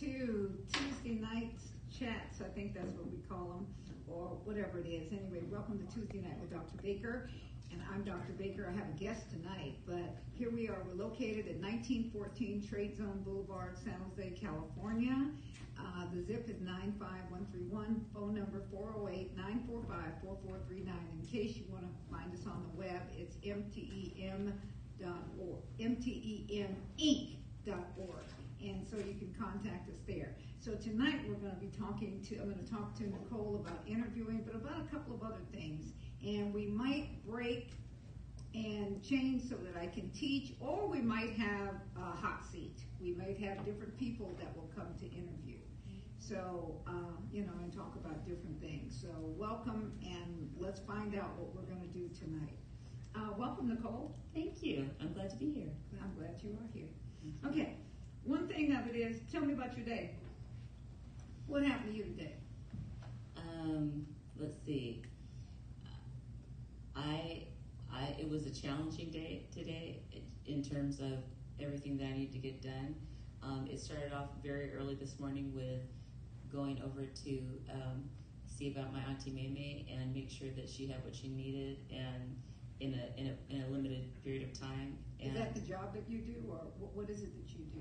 to Tuesday night chats. I think that's what we call them, or whatever it is. Anyway, welcome to Tuesday night with Dr. Baker. And I'm Dr. Baker. I have a guest tonight, but here we are. We're located at 1914 Trade Zone Boulevard, San Jose, California. Uh, the zip is 95131. Phone number 408-945-4439. In case you want to find us on the web, it's mtem.org, mteminc.org. And so you can contact us there. So tonight we're going to be talking to, I'm going to talk to Nicole about interviewing, but about a couple of other things. And we might break and change so that I can teach, or we might have a hot seat. We might have different people that will come to interview. So, uh, you know, and talk about different things. So, welcome, and let's find out what we're going to do tonight. Uh, welcome, Nicole. Thank you. I'm glad to be here. I'm glad you are here. Okay, one thing of it is, tell me about your day. What happened to you today? Um, let's see. I, I, it was a challenging day today in terms of everything that I need to get done. Um, it started off very early this morning with going over to um, see about my auntie Meme and make sure that she had what she needed and in a in a, in a limited period of time. And is that the job that you do, or what is it that you do?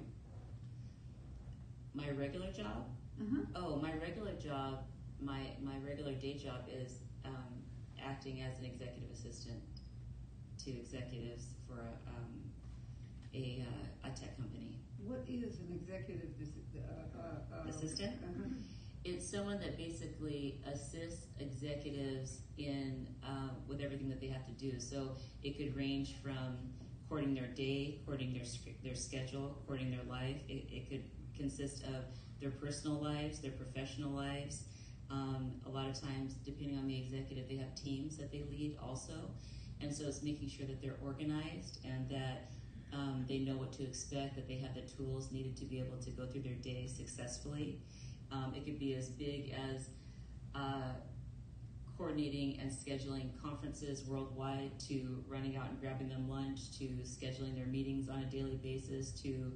My regular job. Uh-huh. Oh, my regular job, my my regular day job is um, acting as an executive assistant to executives for a, um, a, uh, a, tech company. What is an executive uh, uh, uh, assistant? Uh-huh. It's someone that basically assists executives in uh, with everything that they have to do. So it could range from coordinating their day, coordinating their their schedule, coordinating their life. It, it could consist of their personal lives, their professional lives, um, a lot of times, depending on the executive, they have teams that they lead also. And so it's making sure that they're organized and that um, they know what to expect, that they have the tools needed to be able to go through their day successfully. Um, it could be as big as uh, coordinating and scheduling conferences worldwide to running out and grabbing them lunch to scheduling their meetings on a daily basis to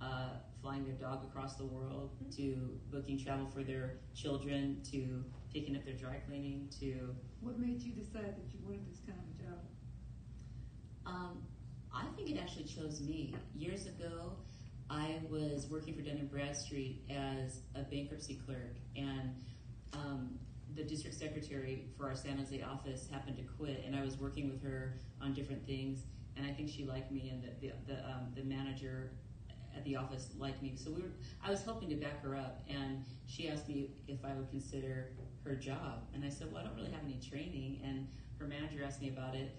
uh, flying their dog across the world, to booking travel for their children, to picking up their dry cleaning, to. What made you decide that you wanted this kind of job? Um, I think it actually chose me. Years ago, I was working for Dun & Bradstreet as a bankruptcy clerk, and um, the district secretary for our San Jose office happened to quit, and I was working with her on different things. And I think she liked me, and the the, the, um, the manager at the office liked me. So we were, I was helping to back her up, and she asked me if I would consider her job. And I said, well, I don't really have any training. And her manager asked me about it.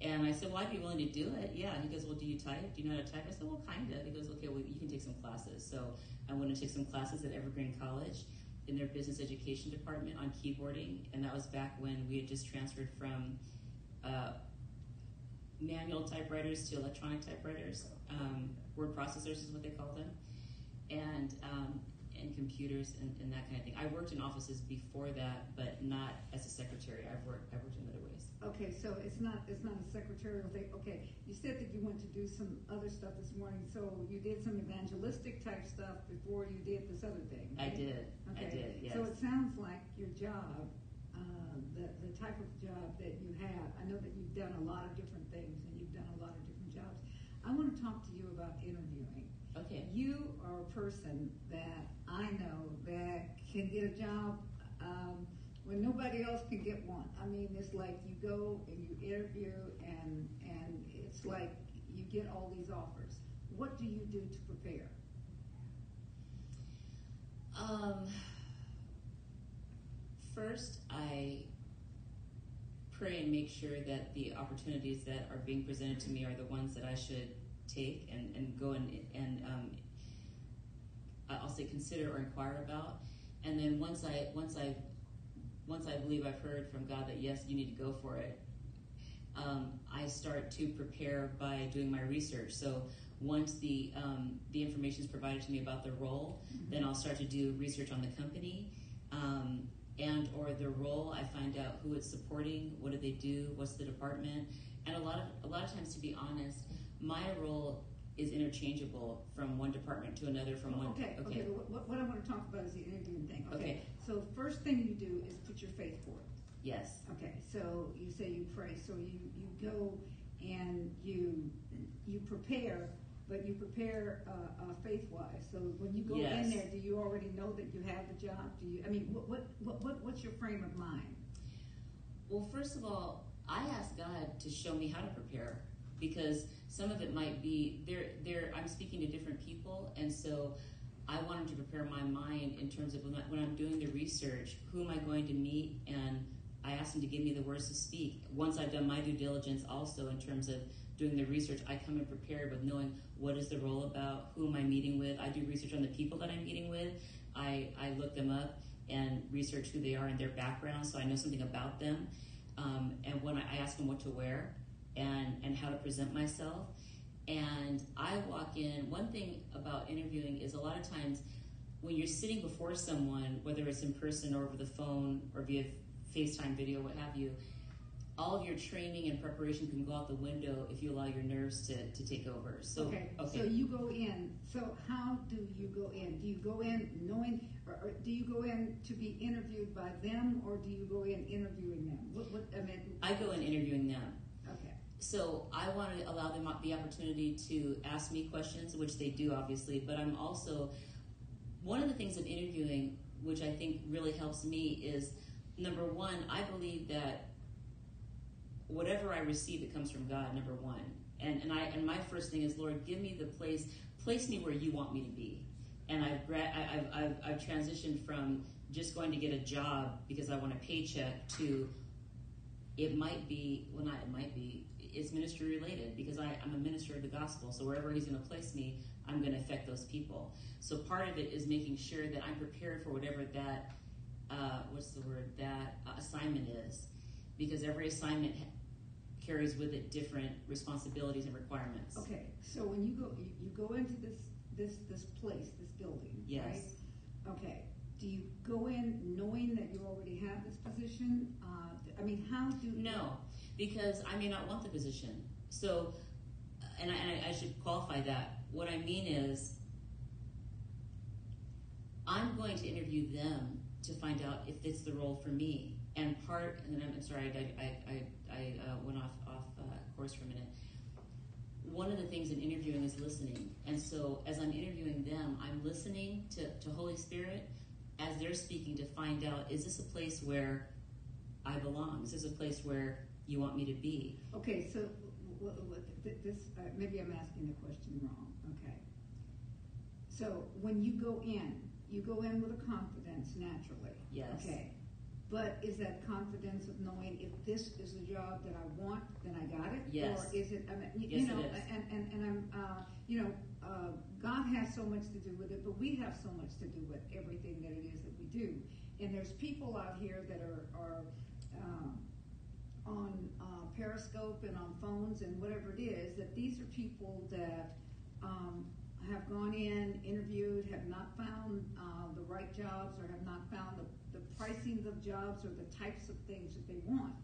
And I said, well, I'd be willing to do it. Yeah. And he goes, well, do you type? Do you know how to type? I said, well, kind of. He goes, okay, well, you can take some classes. So I went to take some classes at Evergreen College in their business education department on keyboarding. And that was back when we had just transferred from uh, manual typewriters to electronic typewriters. Um, word processors is what they call them, and um, and computers and, and, that kind of thing. I worked in offices before that, but not as a secretary. I've worked I've worked in other ways. Okay, so it's not it's not a secretarial thing. Okay, you said that you went to do some other stuff this morning. So you did some evangelistic type stuff before you did this other thing. Right? I did. Okay. I did. Yes. So it sounds like your job uh, the, the type of job that you have. I know that you've done a lot of different things and you've done a lot of different jobs. I want to talk to you about interviewing. Okay. You are a person that I know that can get a job um, when nobody else can get one. I mean, it's like you go and you interview, and and it's like you get all these offers. What do you do to prepare? Um, first, I pray and make sure that the opportunities that are being presented to me are the ones that I should take and, and go and, and um, I'll say consider or inquire about. And then once I once I once I believe I've heard from God that yes, you need to go for it, um, I start to prepare by doing my research. So once the um, the information is provided to me about the role, mm-hmm. then I'll start to do research on the company. Um, and or their role. I find out who it's supporting, what do they do, what's the department, and a lot of a lot of times, to be honest, my role is interchangeable from one department to another. From one okay, okay. okay. What, what, I want to talk about is the interviewing thing. Okay. Okay. So first thing you do is put your faith forth. Yes. Okay. So you say you pray. So you you go and you you prepare, but you prepare uh, uh, faith wise. So when you go Yes. in there, already know that you have the job? Do you? I mean, what what what, what what's your frame of mind? Well, first of all, I ask God to show me how to prepare because some of it might be there. There, I'm speaking to different people, and so I wanted to prepare my mind in terms of when, I, when I'm doing the research, who am I going to meet, and I asked Him to give me the words to speak. Once I've done my due diligence, also in terms of doing the research, I come in prepared with knowing what is the role about, who am I meeting with. I do research on the people that I'm meeting with. I, I look them up and research who they are and their background, so I know something about them. Um, and when I, I ask them what to wear and, and how to present myself. And I walk in, one thing about interviewing is a lot of times when you're sitting before someone, whether it's in person or over the phone or via FaceTime video, what have you, all of your training and preparation can go out the window if you allow your nerves to, to take over. So, okay. okay. So you go in. So how do you go in? Do you go in knowing, or, or do you go in to be interviewed by them, or do you go in interviewing them? What? What? I mean. I go in interviewing them. Okay. So I want to allow them the opportunity to ask me questions, which they do obviously, but I'm also one of the things of interviewing, which I think really helps me, is number one, I believe that whatever I receive, it comes from God. Number one, and and I and my first thing is, Lord, give me the place, place me where you want me to be. And I've I've, I've I've transitioned from just going to get a job because I want a paycheck to it might be well not it might be it's ministry related because I, I'm a minister of the gospel so wherever he's going to place me i'm going to affect those people so part of it is making sure that i'm prepared for whatever that uh, what's the word that assignment is because every assignment carries with it different responsibilities and requirements Okay. So when you go, you, you go into this this this place, this building, yes right? Okay. Do you go in knowing that you already have this position? Uh, I mean, how do you No, because I may not want the position. So, and I, and I should qualify that. What I mean is, I'm going to interview them to find out if it's the role for me. And part, and I'm, sorry, I, I, I, I uh, went off off uh, course for a minute. One of the things in interviewing is listening, and so as I'm interviewing them, I'm listening to, to Holy Spirit as they're speaking to find out is this a place where I belong? Is this a place where you want me to be? Okay, so w- w- th- this uh, maybe I'm asking the question wrong. Okay. So when you go in, you go in with a confidence naturally. Yes. Okay. But is that confidence of knowing if this is the job that I want, then I got it? Yes. Or is it? I mean, you, Yes, you know, and and and I'm, uh, you know, uh, God has so much to do with it, but we have so much to do with everything that it is that we do. And there's people out here that are are. Um, on uh, Periscope and on phones and whatever it is, that these are people that um, have gone in, interviewed, have not found uh, the right jobs or have not found the pricings of jobs or the types of things that they want.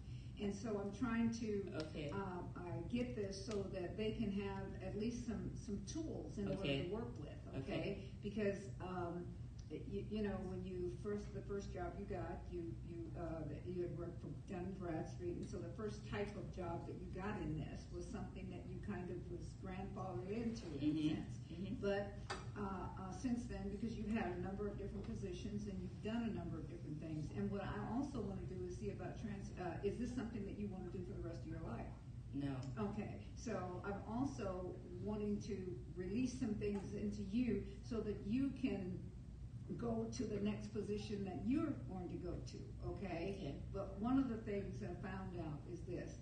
And so I'm trying to Okay. uh, I get this so that they can have at least some, some tools in order to work with, okay? Okay. Because um, you, you know when you first the first job you got you you uh, you had worked for Dun Bradstreet and so the first type of job that you got in this was something that you kind of was grandfathered into in a Mhm. sense. Mhm. But uh, uh, since then, because you've had a number of different positions and you've done a number of different things, and what I also want to do is see about trans. Uh, is this something that you want to do for the rest of your life? No. Okay, so I'm also wanting to release some things into you so that you can go to the next position that you're going to go to, okay? Okay. But one of the things I found out is this.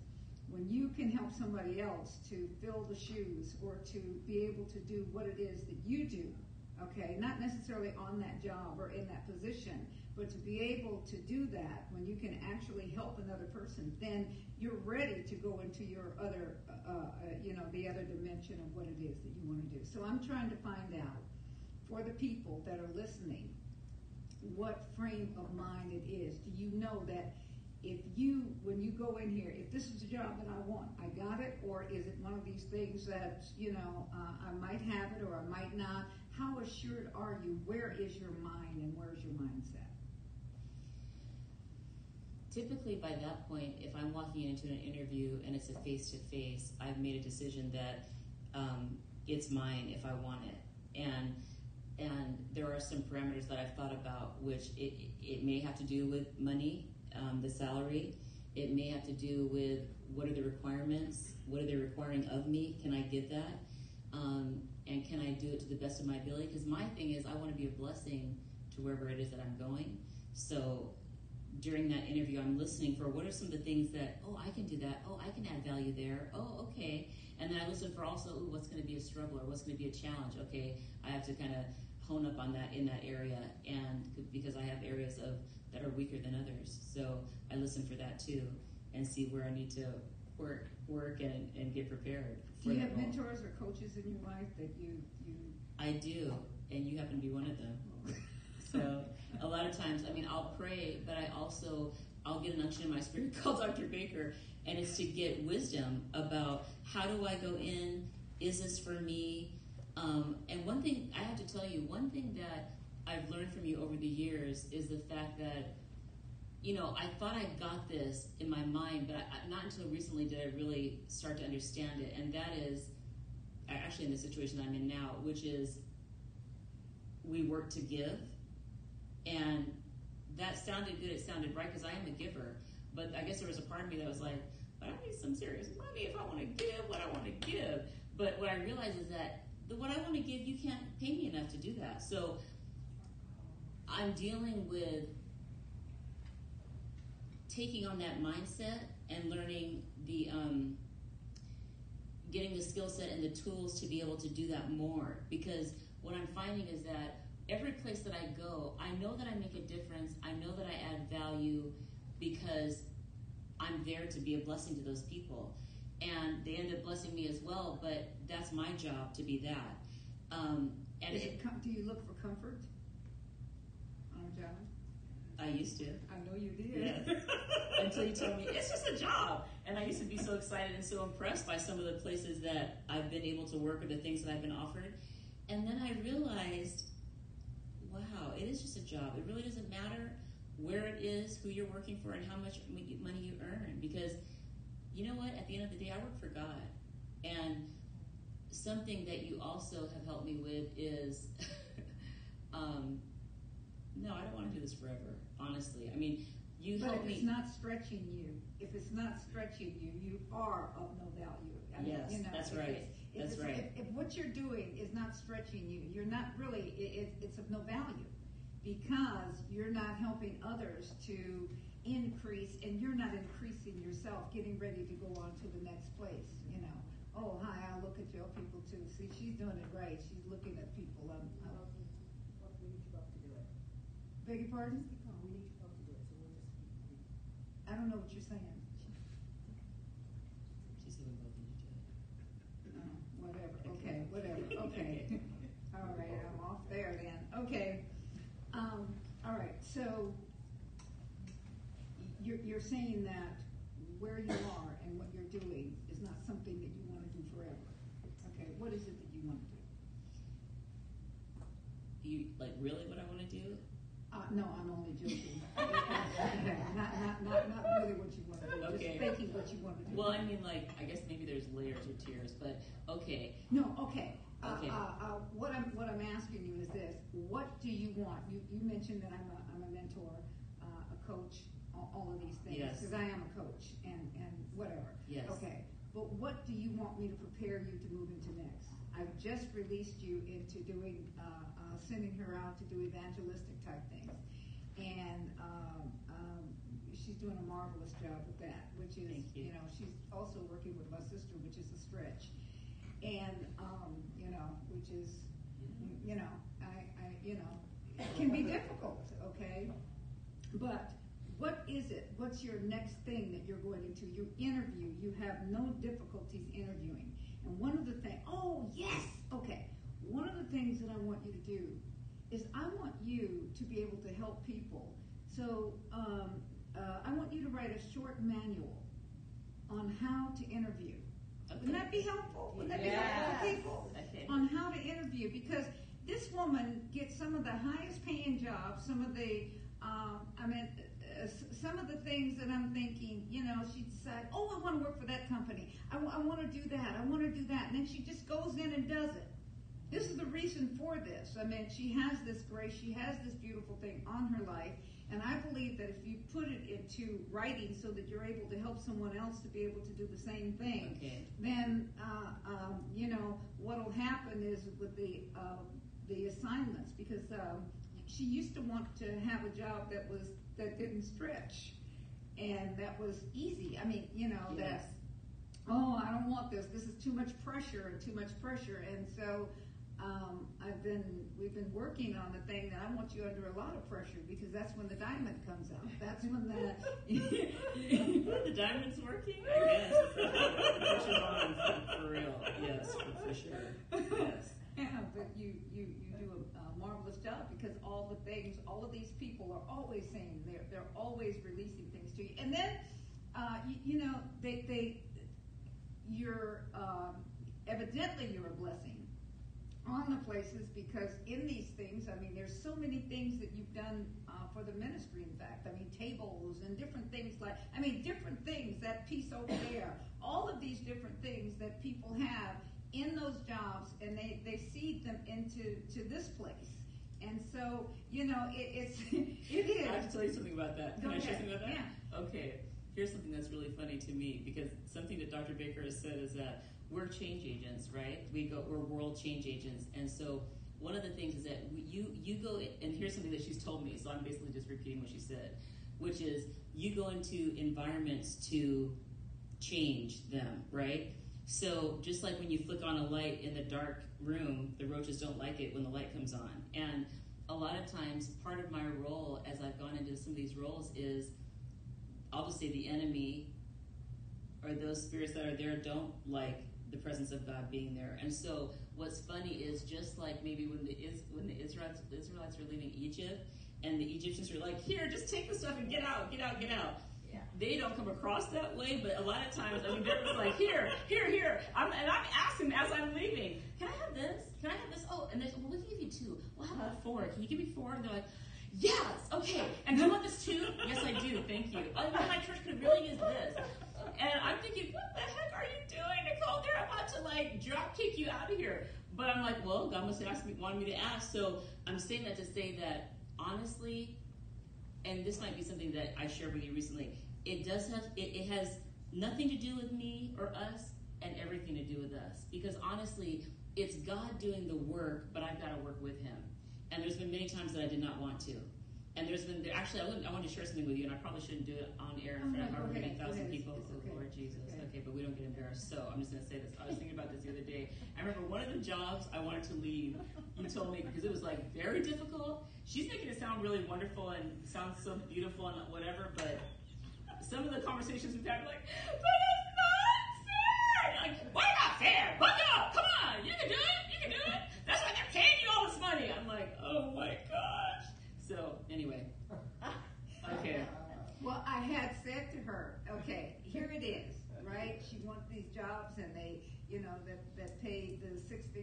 When you can help somebody else to fill the shoes or to be able to do what it is that you do, okay, not necessarily on that job or in that position, but to be able to do that when you can actually help another person, then you're ready to go into your other, uh, uh, you know, the other dimension of what it is that you want to do. So I'm trying to find out for the people that are listening what frame of mind it is. Do you know that if you, when you go in here, if this is the job that I want, I got it, or is it one of these things that you know uh, I might have it or I might not? how assured are you? Where is your mind and where's your mindset? Typically, by that point, if I'm walking into an interview and it's a face to face, I've made a decision that um, it's mine if I want it, and and there are some parameters that I've thought about, which it it may have to do with money, um, the salary. It may have to do with what are the requirements, what are they requiring of me? Can I get that? Um, and can I do it to the best of my ability? Because my thing is, I want to be a blessing to wherever it is that I'm going. So during that interview, I'm listening for what are some of the things that, oh, I can do that. Oh, I can add value there. Oh, okay. And then I listen for also, ooh, what's going to be a struggle or what's going to be a challenge. Okay, I have to kind of hone up on that in that area, and because I have areas of that are weaker than others, so I listen for that too, and see where I need to work, work, and, and get prepared. Do you have role. mentors or coaches in your life that you you? I do, and you happen to be one of them. So a lot of times, I mean, I'll pray, but I also I'll get an unction in my spirit called Dr. Baker, and it's to get wisdom about how do I go in? Is this for me? Um, and one thing I have to tell you, one thing that I've learned from you over the years is the fact that you know I thought I got this in my mind, but I, not until recently did I really start to understand it, and that is actually in the situation I'm in now, which is we work to give. And that sounded good, it sounded right because I am a giver. But I guess there was a part of me that was like, but I need some serious money if I want to give what I want to give. But what I realized is that what I want to give, you can't pay me enough to do that. So I'm dealing with taking on that mindset and learning the um, getting the skill set and the tools to be able to do that more. Because what i'm finding is that every place that i go i know that i make a difference. I know that i add value because i'm there to be a blessing to those people and they end up blessing me as well but that's my job to be that um, and it, it, com- do you look for comfort on a job? i used to I know you did. Yeah. Until you told me it's just a job. And I used to be so excited and so impressed by some of the places that I've been able to work or the things that I've been offered. And then I realized, wow, it is just a job. It really doesn't matter where it is, who you're working for, and how much money you earn. Because you know what? At the end of the day, I work for God. And something that you also have helped me with is um, no, I don't want to do this forever, honestly. I mean, you But help if me. it's not stretching you, if it's not stretching you, you are of no value. I mean, Yes, you know, that's right. if That's right. If, if what you're doing is not stretching you, you're not really. It, it, it's of no value because you're not helping others to increase, and you're not increasing yourself, getting ready to go on to the next place. You know, oh hi, I'll look at your people too. See, she's doing it right. She's looking at people. Um, um, What we need to to do it. beg your pardon? We need to help to do it, so we'll just. I don't know what you're saying. She said we both need to do. Oh, whatever, okay, whatever, okay. All right, I'm off there then, okay. Um, all right, so you're, you're saying that where you are and what you're doing is not something that you wanna do forever. Okay, what is it that you wanna do? You like really what I want to do? Uh, no, I'm only joking. Not, not, not, not really what you wanna do, Okay. just thinking what you wanna do. Well, I mean, like I guess maybe there's layers or tiers, but okay. No, okay. Uh, Okay. Uh, uh, what I'm what I'm asking you is this: What do you want? You you mentioned that I'm a I'm a mentor, uh, a coach, all, of these things Yes. because I am a coach and and whatever. Yes. Okay. But what do you want me to prepare you to move into next? I've just released you into doing uh, uh, sending her out to do evangelistic type things, and um, um, she's doing a marvelous job with that. Which is Thank you. know she's also working with my sister, which is a stretch and um, you know, which is, you know, I, I, you know, it can be difficult, okay? But what is it? What's your next thing that you're going into? You interview. You have no difficulties interviewing. And one of the things, oh yes, okay. One of the things that I want you to do is I want you to be able to help people. So um, uh, I want you to write a short manual on how to interview. Wouldn't that be helpful? Wouldn't that be helpful to people? Okay. On how to interview because this woman gets some of the highest paying jobs, some of the, um, I mean, some of the things that I'm thinking, you know, she decides, oh, I want to work for that company. I, want to do that. I want to do that. And then she just goes in and does it. This is the reason for this. I mean, she has this grace, she has this beautiful thing on her life, and I believe that if you put it into writing so that you're able to help someone else to be able to do the same thing, Okay. then uh, um, you know what'll happen is with the uh, the assignments because um, she used to want to have a job that was that didn't stretch and that was easy. I mean, you know Yes. that oh I don't want this. This is too much pressure and too much pressure, and so. Um, I've been, we've been working on the thing that I want you under a lot of pressure because that's when the diamond comes out. That's when the, the diamond's working? Yes. Pressure's on for, real. Yes, for, sure. Yes. Yeah, but you, you, you do a marvelous job because all the things, all of these people are always saying, they're, they're always releasing things to you. And then, uh, you, you know, they, they, you're, um, evidently you're a blessing on the places because in these things, I mean, there's so many things that you've done uh, for the ministry. In fact, I mean, tables and different things like, I mean, different things. That piece over there, all of these different things that people have in those jobs, and they they seed them into to this place. And so, you know, it, it's it is. I have to tell you something about that. Can Go I share something about that? Yeah. Okay. Here's something that's really funny to me because something that Dr. Baker has said is that we're change agents, right? We go, we're world change agents, and so one of the things is that you you go and here's something that she's told me. So I'm basically just repeating what she said, which is you go into environments to change them, right? So just like when you flick on a light in the dark room, the roaches don't like it when the light comes on. And a lot of times, part of my role as I've gone into some of these roles is, say the enemy or those spirits that are there don't like the presence of God being there. And so what's funny is just like maybe when the when the Israelites, Israelites were leaving Egypt and the Egyptians were like, "Here, just take the stuff and get out, get out, get out." Yeah. They don't come across that way, but a lot of times, I mean, they're like, "Here, here, here," I'm, and I'm asking as I'm leaving, "Can I have this? Can I have this?" Oh, and they're well, we can give you two. Well, how about four? Can you give me four? And they're like. Yes, okay. And do you want this too? Yes, I do. Thank you. Oh, my church could really use this. And I'm thinking, what the heck are you doing, Nicole? They're about to like drop kick you out of here. But I'm like, well, God must have asked me, wanted me to ask. So I'm saying that to say that honestly, and this might be something that I shared with you recently. It does have, it, it has nothing to do with me or us, and everything to do with us. Because honestly, it's God doing the work, but I've got to work with Him. And there's been many times that I did not want to. And there's been there, actually I, I wanted to share something with you, and I probably shouldn't do it on air in Oh, front of oh, however go many thousand ahead. people. It's Oh, okay. Lord Jesus. Okay. Okay. but we don't get embarrassed. So I'm just going to say this. I was thinking about this the other day. I remember one of the jobs I wanted to leave. You told me because it was like very difficult. She's making it sound really wonderful and sounds so beautiful and whatever, but some of the conversations we've had, like, but it's not fair. Like, why not fair? Buck up! Come on, you can do it. You can do it. That's why they're paying you all this money. I'm like, oh my gosh. So anyway, okay. Well, I had said to her, okay, here it is, right? She wants these jobs and they, you know, that,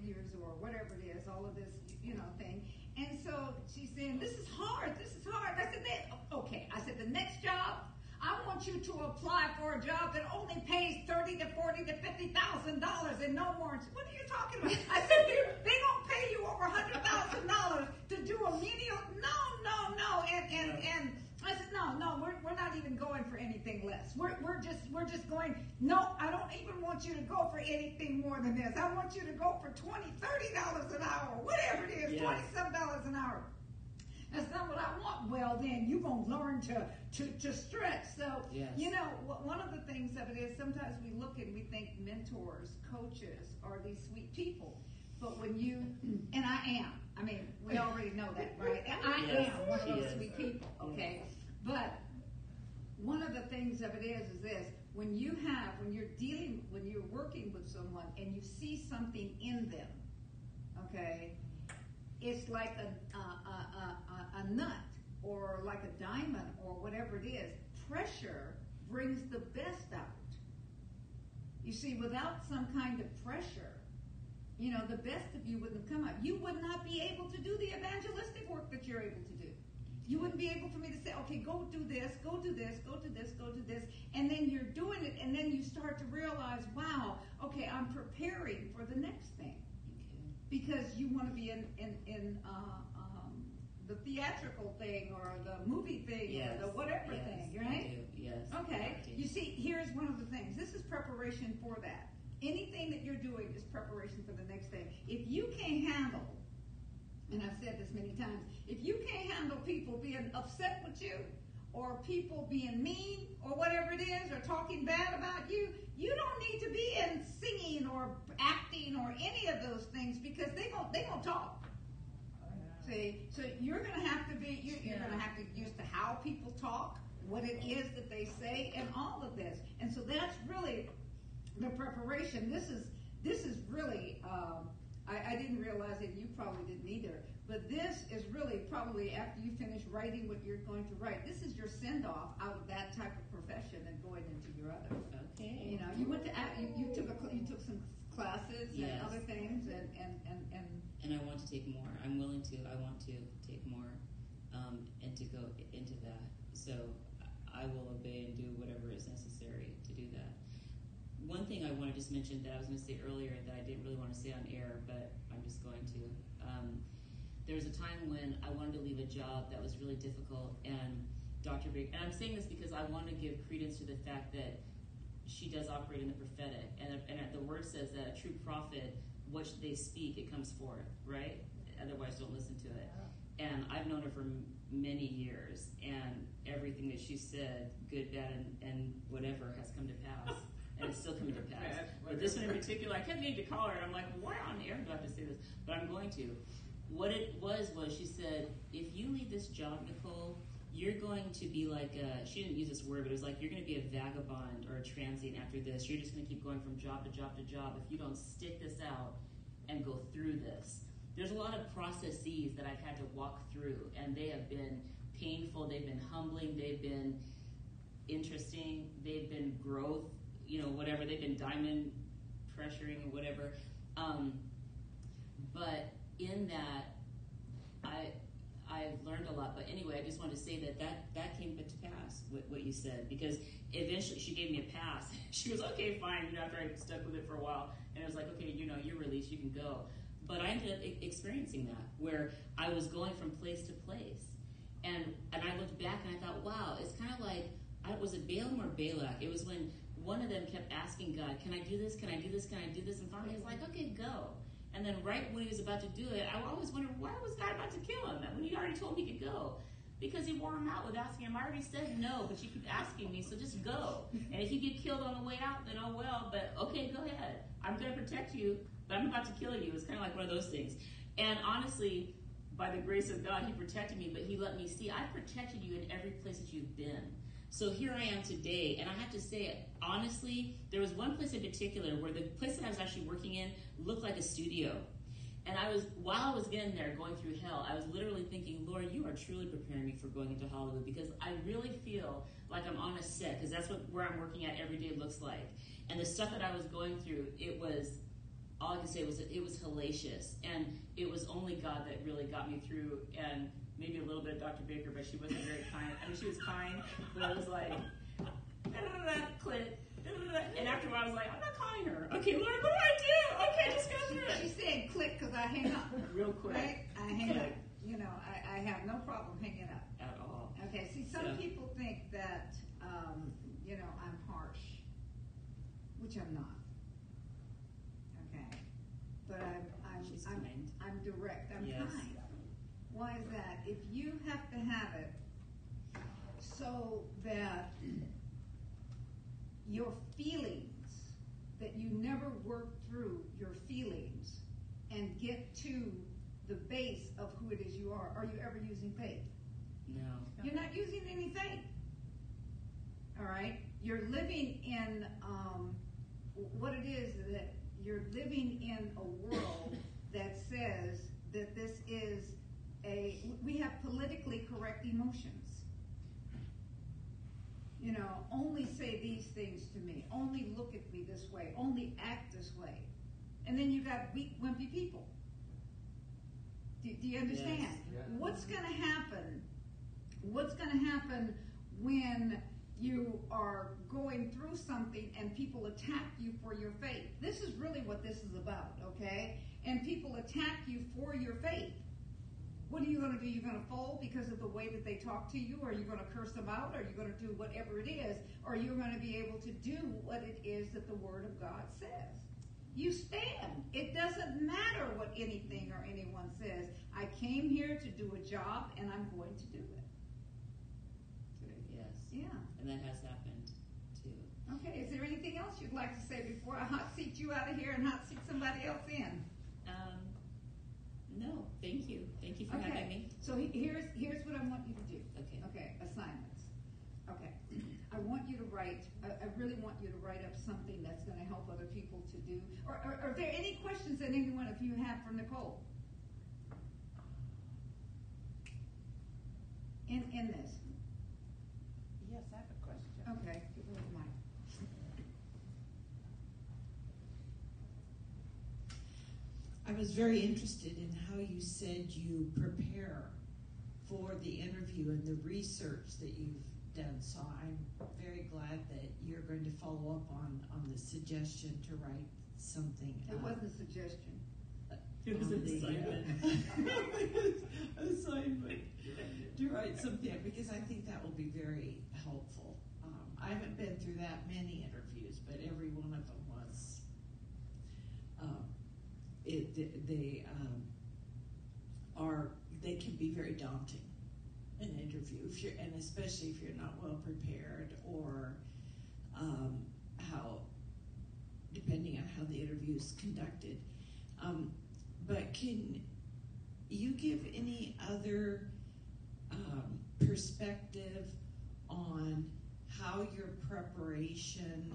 figures or whatever it is, all of this, you know, thing. And so she's saying, this is hard, this is hard. I said, "Then- okay. I said, the next job, I want you to apply for a job that only pays thirty to forty to fifty thousand dollars and no more. What are you talking about? I said, they, they don't pay you over a hundred thousand dollars to do a menial. No, no, no. And and and I said, no, no, we're, we're not even going for anything less. We're, we're just we're just going. No, I don't even want you to go for anything more than this. I want you to go for twenty, thirty dollars an hour, whatever it is, seven dollars an hour. That's not what I want. Well, then you're gonna learn to to to stretch. So Yes. you know, one of the things of it is sometimes we look and we think mentors, coaches are these sweet people, but when you and I am. I mean, we already know that, right? And I Yes, am one of those is. sweet people. Oh, okay, but one of the things of it is is this when you have when you're dealing when you're working with someone and you see something in them okay it's like a a, a, a, a nut or like a diamond or whatever it is pressure brings the best out you see without some kind of pressure you know, the best of you wouldn't have come out. You would not be able to do the evangelistic work that you're able to do. You wouldn't be able for me to say, okay, go do this, go do this, go do this, go do this, and then you're doing it, and then you start to realize, wow, okay, I'm preparing for the next thing because you want to be in in in uh, um, the theatrical thing or the movie thing Yes. or the whatever yes, thing, right? Yes. Okay. You see, here's one of the things. This is preparation for that. Anything that you're doing is preparation for the next thing. If you can't handle, and I've said this many times, if you can't handle people being upset with you, or people being mean, or whatever it is, or talking bad about you, you don't need to be in singing or acting or any of those things because they gon' they gonna talk. See, so you're going to have to be, you, you're going to have to get used to how people talk, what it is that they say, and all of this. And so that's really the preparation. This is this is really. Um, I, I didn't realize it. You probably didn't either. But this is really probably after you finish writing what you're going to write. This is your send off out of that type of profession and going into your other. Okay. You know, you went to you, you took a you took some classes Yes. and other things and and and, and and I want to take more. I'm willing to. I want to take more, um, and to go into that. So I will obey and do whatever is necessary to do that. One thing I want to just mention that I was going to say earlier that I didn't really want to say on air, but I'm just going to. Um, there was a time when I wanted to leave a job that was really difficult, and Dr. Baker, and I'm saying this because I want to give credence to the fact that she does operate in the prophetic, and, and the word says that a true prophet, what they speak, it comes forth, right? Otherwise, don't listen to it. And I've known her for many years, and everything that she said, good, bad, and, and whatever, has come to pass, and it's still coming to pass. But this one in particular, I kept needing to call her, and I'm like, why on air do I have to say this? But I'm going to. What it was was she said, if you leave this job, Nicole, you're going to be like a, she didn't use this word, but it was like you're going to be a vagabond or a transient after this. You're just going to keep going from job to job to job if you don't stick this out and go through this. There's a lot of processes that I've had to walk through, and they have been painful, they've been humbling, they've been interesting, they've been growth, you know, whatever, they've been diamond pressuring or whatever. Um, but in that, I I've learned a lot. But anyway, I just wanted to say that that, that came to pass, what, what you said, because eventually she gave me a pass. She was okay, fine. You know, after I stuck with it for a while, and it was like, okay, you know, you're released, you can go. But I ended up experiencing that, where I was going from place to place, and and I looked back and I thought, wow, it's kind of like I, was it Balaam or Balak? It was when one of them kept asking God, "Can I do this? Can I do this? Can I do this?" And finally, he's like, "Okay, go." And then right when he was about to do it, I always wondered why was God about to kill him when he already told him he could go? Because he wore him out with asking him. I already said no, but you keep asking me, so just go. And if you get killed on the way out, then oh well. But okay, go ahead. I'm going to protect you, but I'm about to kill you. It's kind of like one of those things. And honestly, by the grace of God, He protected me, but He let me see I protected you in every place that you've been. So here I am today, and I have to say, honestly, there was one place in particular where the place that I was actually working in looked like a studio. And I was, while I was getting there going through hell, I was literally thinking, Lord, you are truly preparing me for going into Hollywood because I really feel like I'm on a set because that's what where I'm working at every day looks like. And the stuff that I was going through, it was all I can say was it was hellacious, and it was only God that really got me through, and maybe a little bit of Dr. Baker, but she wasn't very kind. I mean, she was kind, but it was like da-da-da-da, And after a while, I was like, I'm not calling her. Okay, Lord, what do I do? Okay, just go through She said click because I hang up. Real quick. Right? I hang up. You know, I, I have no problem hanging up. At all. Okay, see, some So- people think that, um, you know, I'm harsh, which I'm not. Okay, but I'm, I'm, She's I'm, kind. I'm direct, I'm Yes. kind. Why is that? If you have to have it so that your feelings, that you never work through your feelings and get to the base of who it is you are, are you ever using faith? No. You're not using any faith. All right? You're living in um, what it is that you're living in a world that says that this is a, we have politically correct emotions. You know, only say these things to me, only look at me this way, only act this way. and then you got weak, wimpy people. Do, do you understand? Yes. Yeah. What's going to happen? What's going to happen when you are going through something and people attack you for your faith? This is really what this is about, okay? And people attack you for your faith. What are you going to do? You're going to fold because of the way that they talk to you? Or are you going to curse them out? Or are you going to do whatever it is? Or you're going to be able to do what it is that the Word of God says? You stand. It doesn't matter what anything or anyone says. I came here to do a job and I'm going to do it. Yes. Yeah. And that has happened too. Okay, is there anything else you'd like to say before I hot seat you out of here and hot seat somebody else in? No, thank you. Thank you for having Okay, me. so he- here's, here's what I want you to do. Okay. Okay, assignments. Okay, I want you to write, I, I really want you to write up something that's gonna help other people to do. Or, or, are there any questions that any one of you have for Nicole? In, in this? Yes, I have a question. Okay, give her the mic. I was very interested in how you said you prepare for the interview and the research that you've done. So I'm very glad that you're going to follow up on, on the suggestion to write something. It up wasn't a suggestion. It was on an assignment. uh, assignment to write something up because I think that will be very helpful. Um, I haven't been through that many interviews, but every one of them was. Um, it they, they um, are they can be very daunting an interview if you're and especially if you're not well prepared or um, how depending on how the interview is conducted. Um, but can you give any other um, perspective on how your preparation,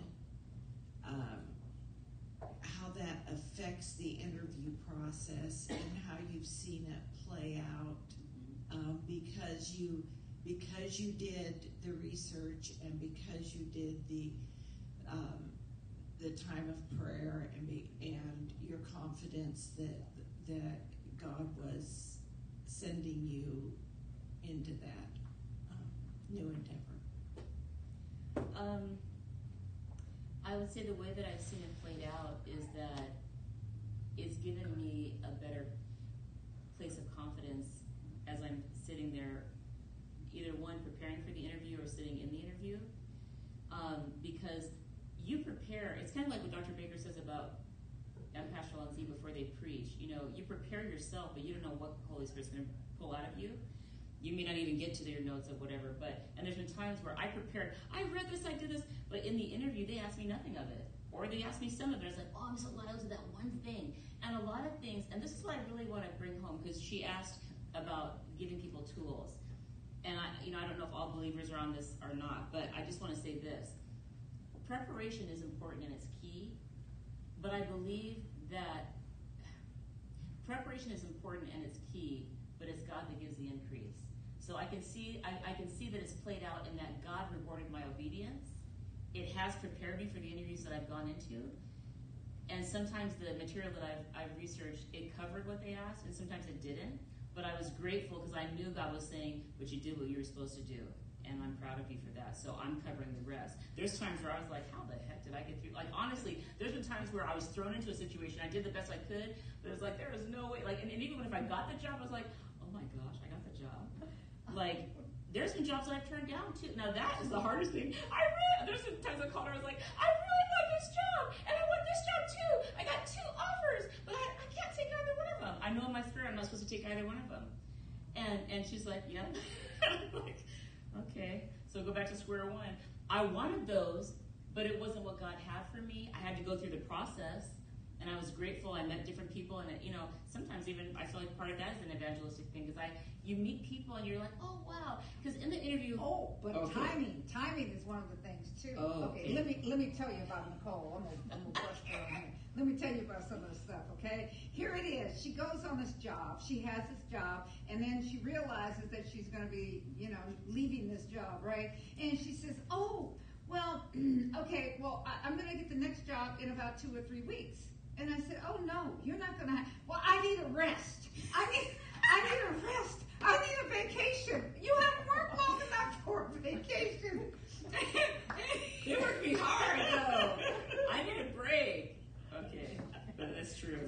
um, how that affects the interview process, and how you've seen it play out? Um, because you because you did the research and because you did the um, the time of prayer and be, and your confidence that that God was sending you into that um, new endeavor. Um, I would say the way that I've seen it played out is that it's given me a better place of confidence as I'm sitting there, either one preparing for the interview or sitting in the interview, um, because you prepare. It's kind of like what Dr. Baker says about Pastor Lindsay before they preach. You know, you prepare yourself, but you don't know what the Holy Spirit's going to pull out of you. You may not even get to your notes of whatever, but and there's been times where I prepared, I read this, I did this, but in the interview they asked me nothing of it, or they asked me some of it. I was like, oh, I'm so glad I was that one thing, and a lot of things. And this is what I really want to bring home because she asked about giving people tools, and I, you know, I don't know if all believers are on this or not, but I just want to say this: preparation is important and it's key, but I believe that preparation is important and it's key, but it's God that gives the increase. So I can see I, I can see that it's played out in that God rewarded my obedience. It has prepared me for the interviews that I've gone into. And sometimes the material that I've, I've researched, it covered what they asked, and sometimes it didn't. But I was grateful because I knew God was saying, but you did what you were supposed to do. And I'm proud of you for that. So I'm covering the rest. There's times where I was like, how the heck did I get through? Like, honestly, there's been times where I was thrown into a situation. I did the best I could, but it was like, there was no way. Like, and, and even if I got the job, I was like, oh my gosh, I got the job. Like, there's been jobs that I've turned down too. Now that is the hardest thing. I really, there's been times I called her, I was like, I really want this job, and I want this job too. I got two offers, but I, I can't take either one of them. I know in my spirit I'm not supposed to take either one of them. And and she's like, yeah. I'm like, okay. So go back to square one. I wanted those, but it wasn't what God had for me. I had to go through the process, and I was grateful. I met different people, and you know, sometimes even I feel like part of that is an evangelistic thing because I you meet people and you're like, oh wow, because in the interview, Oh, but Okay. timing, timing is one of the things too. Oh, okay, okay. let me let me tell you about Nicole. I'm gonna, I'm gonna brush her on. Let me tell you about some of the stuff. Okay, here it is. She goes on this job. She has this job, and then she realizes that she's going to be, you know, leaving this job, right? And she says, "Oh, well, okay, well, I, I'm going to get the next job in about two or three weeks." And I said, oh no, you're not gonna have, well, I need a rest. I need, I need a rest. I need a vacation. You haven't worked long enough for a vacation. They work me hard though. I need a break. Okay, that's true.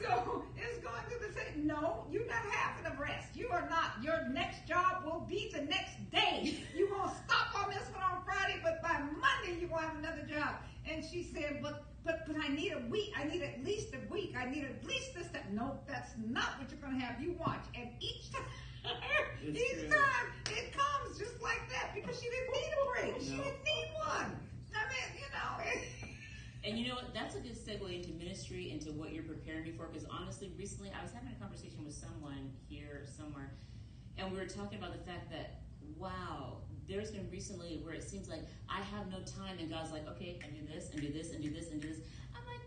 So it's going to the say, no, you're not having a rest. You are not. Your next job will be the next day. You won't stop on this one on Friday, but by Monday you will have another job. And she said, but but but I need a week. I need at least a week. I need at least this. That no, that's not what you're going to have. You watch. And each time, It's each true. time it comes just like that because she didn't need a break. She No. didn't need one. I mean, you know. And you know what? That's a good segue into ministry, into what you're preparing me for. Because honestly, recently I was having a conversation with someone here somewhere, and we were talking about the fact that wow, there's been recently where it seems like I have no time, and God's like, okay, and do this, and do this, and do this, and do this. I'm like,